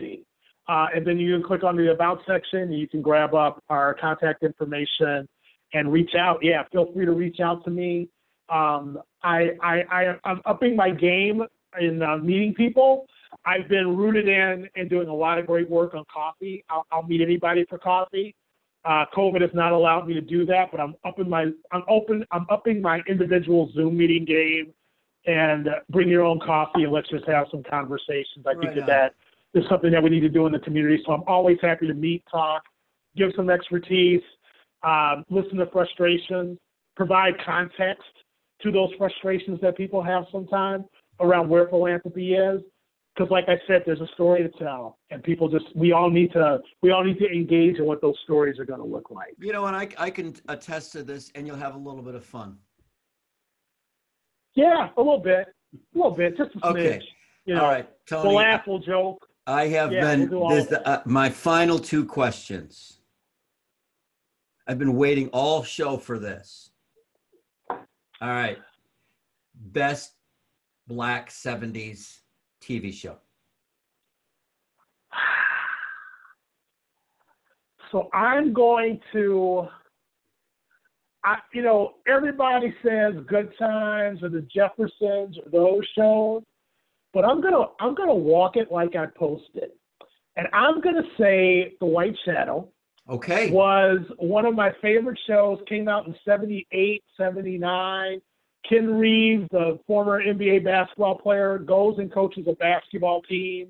Uh, and then you can click on the About section. And you can grab up our contact information and reach out. Yeah, feel free to reach out to me. Um, I, I, I, I'm upping my game in uh, meeting people. I've been rooted in and doing a lot of great work on coffee. I'll, I'll meet anybody for coffee. Uh, COVID has not allowed me to do that, but I'm upping my I'm open I'm upping my individual Zoom meeting game, and uh, bring your own coffee and let's just have some conversations. I right think that that is something that we need to do in the community. So I'm always happy to meet, talk, give some expertise, um, listen to frustrations, provide context to those frustrations that people have sometimes around where philanthropy is. Because, like I said, there's a story to tell, and people just we all need to we all need to engage in what those stories are going to look like. You know, and I I can attest to this, and you'll have a little bit of fun. Yeah, a little bit, a little bit, just a smidge. Okay. You know, all right, Tony. We'll laugh, we'll joke. I have yeah, been we'll this, uh, my final two questions. I've been waiting all show for this. All right. Best black 70s TV show. [sighs] So I'm going to I, you know, everybody says Good Times or the Jeffersons or those shows, but I'm gonna I'm gonna walk it like I posted, and I'm gonna say The White Shadow. Okay. Was one of my favorite shows. Came out in 78, 79. Ken Reeves, the former NBA basketball player, goes and coaches a basketball team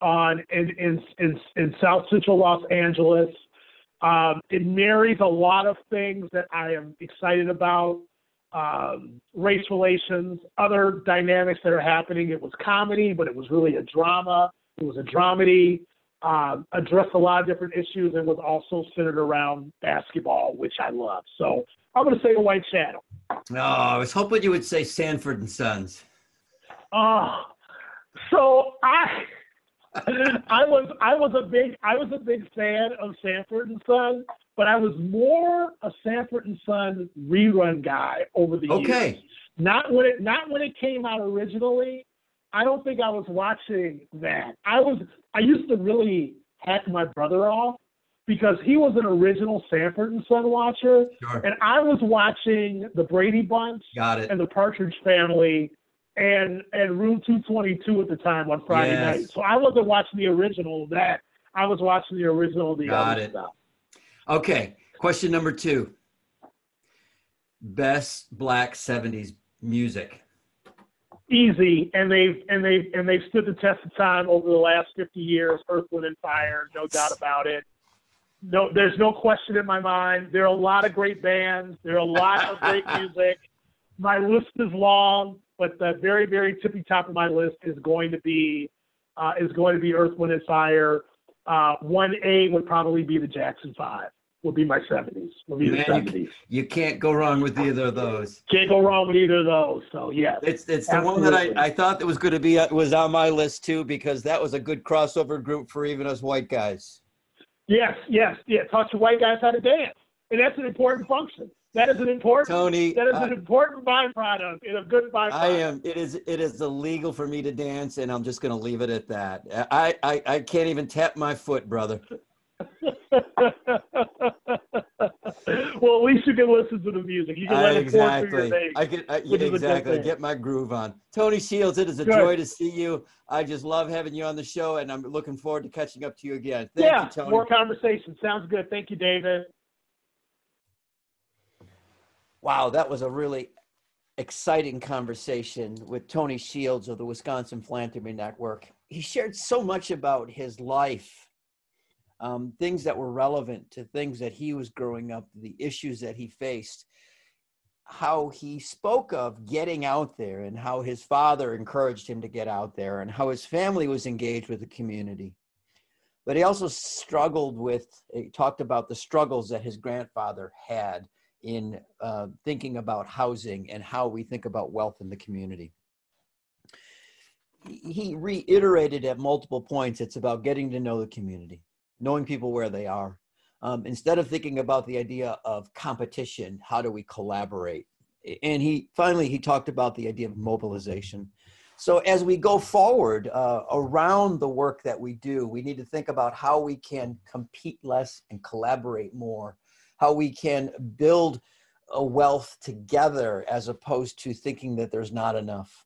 on in in in, in South Central Los Angeles. Um, it marries a lot of things that I am excited about. Um, race relations, other dynamics that are happening. It was comedy, but it was really a drama. It was a dramedy um, addressed a lot of different issues and was also centered around basketball, which I love. So I'm going to say White Shadow. Oh, I was hoping you would say Sanford and Sons. Oh, so I. I was I was a big I was a big fan of Sanford and Son, but I was more a Sanford and Son rerun guy over the okay. years. Not when it not when it came out originally, I don't think I was watching that. I was I used to really hack my brother off because he was an original Sanford and Son watcher, sure. and I was watching the Brady Bunch and the Partridge Family and and Room 222 at the time on Friday yes. night. So I wasn't watching the original of that. I was watching the original of the Got other it. stuff. Okay, question number two. Best Black 70s music easy, and they've and they've and they've stood the test of time over the last 50 years. Earth, Wind, and Fire, no doubt about it. No, there's no question in my mind. There are a lot of great bands. There are a lot of great [laughs] music. My list is long, but the very very tippy top of my list is going to be uh, is going to be Earth, Wind, and Fire. Uh, one A would probably be the Jackson Five would be my 70s. Would be Man, the 70s. You, you, can't go wrong with either of those. Can't go wrong with either of those. So yeah, it's it's the one that I, I thought that was going to be uh, was on my list too because that was a good crossover group for even us white guys. Yes, yes, yeah. Taught you white guys how to dance, and that's an important function. That is an important Tony. That is an important byproduct and a good byproduct. I am. It is. It is illegal for me to dance, and I'm just going to leave it at that. I, I I can't even tap my foot, brother. [laughs] well, at least you can listen to the music. You can let it pour through your veins. I can I, yeah, exactly get my groove on. Tony Shields, it is a Good. joy to see you. I just love having you on the show, and I'm looking forward to catching up to you again. Thank yeah, you, Tony. more conversation. Sounds good. Thank you, David. Wow, that was a really exciting conversation with Tony Shields of the Wisconsin Philanthropy Network. He shared so much about his life um, things that were relevant to things that he was growing up, the issues that he faced, how he spoke of getting out there and how his father encouraged him to get out there and how his family was engaged with the community. But he also struggled with, he talked about the struggles that his grandfather had in uh, thinking about housing and how we think about wealth in the community. He reiterated at multiple points it's about getting to know the community knowing people where they are. Um, instead of thinking about the idea of competition, how do we collaborate? And he finally he talked about the idea of mobilization. So as we go forward uh, around the work that we do, we need to think about how we can compete less and collaborate more, how we can build a wealth together as opposed to thinking that there's not enough.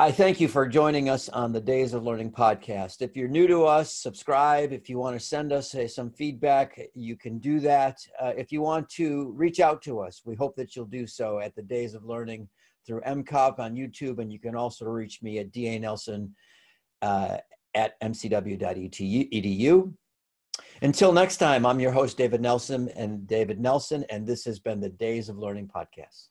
I thank you for joining us on the Days of Learning podcast. If you're new to us, subscribe. If you want to send us some feedback, you can do that. Uh, if you want to reach out to us, we hope that you'll do so at the Days of Learning through MCOP on YouTube, and you can also reach me at Da Nelson uh, at mcw.edu. Until next time, I'm your host, David Nelson, and David Nelson, and this has been the Days of Learning podcast.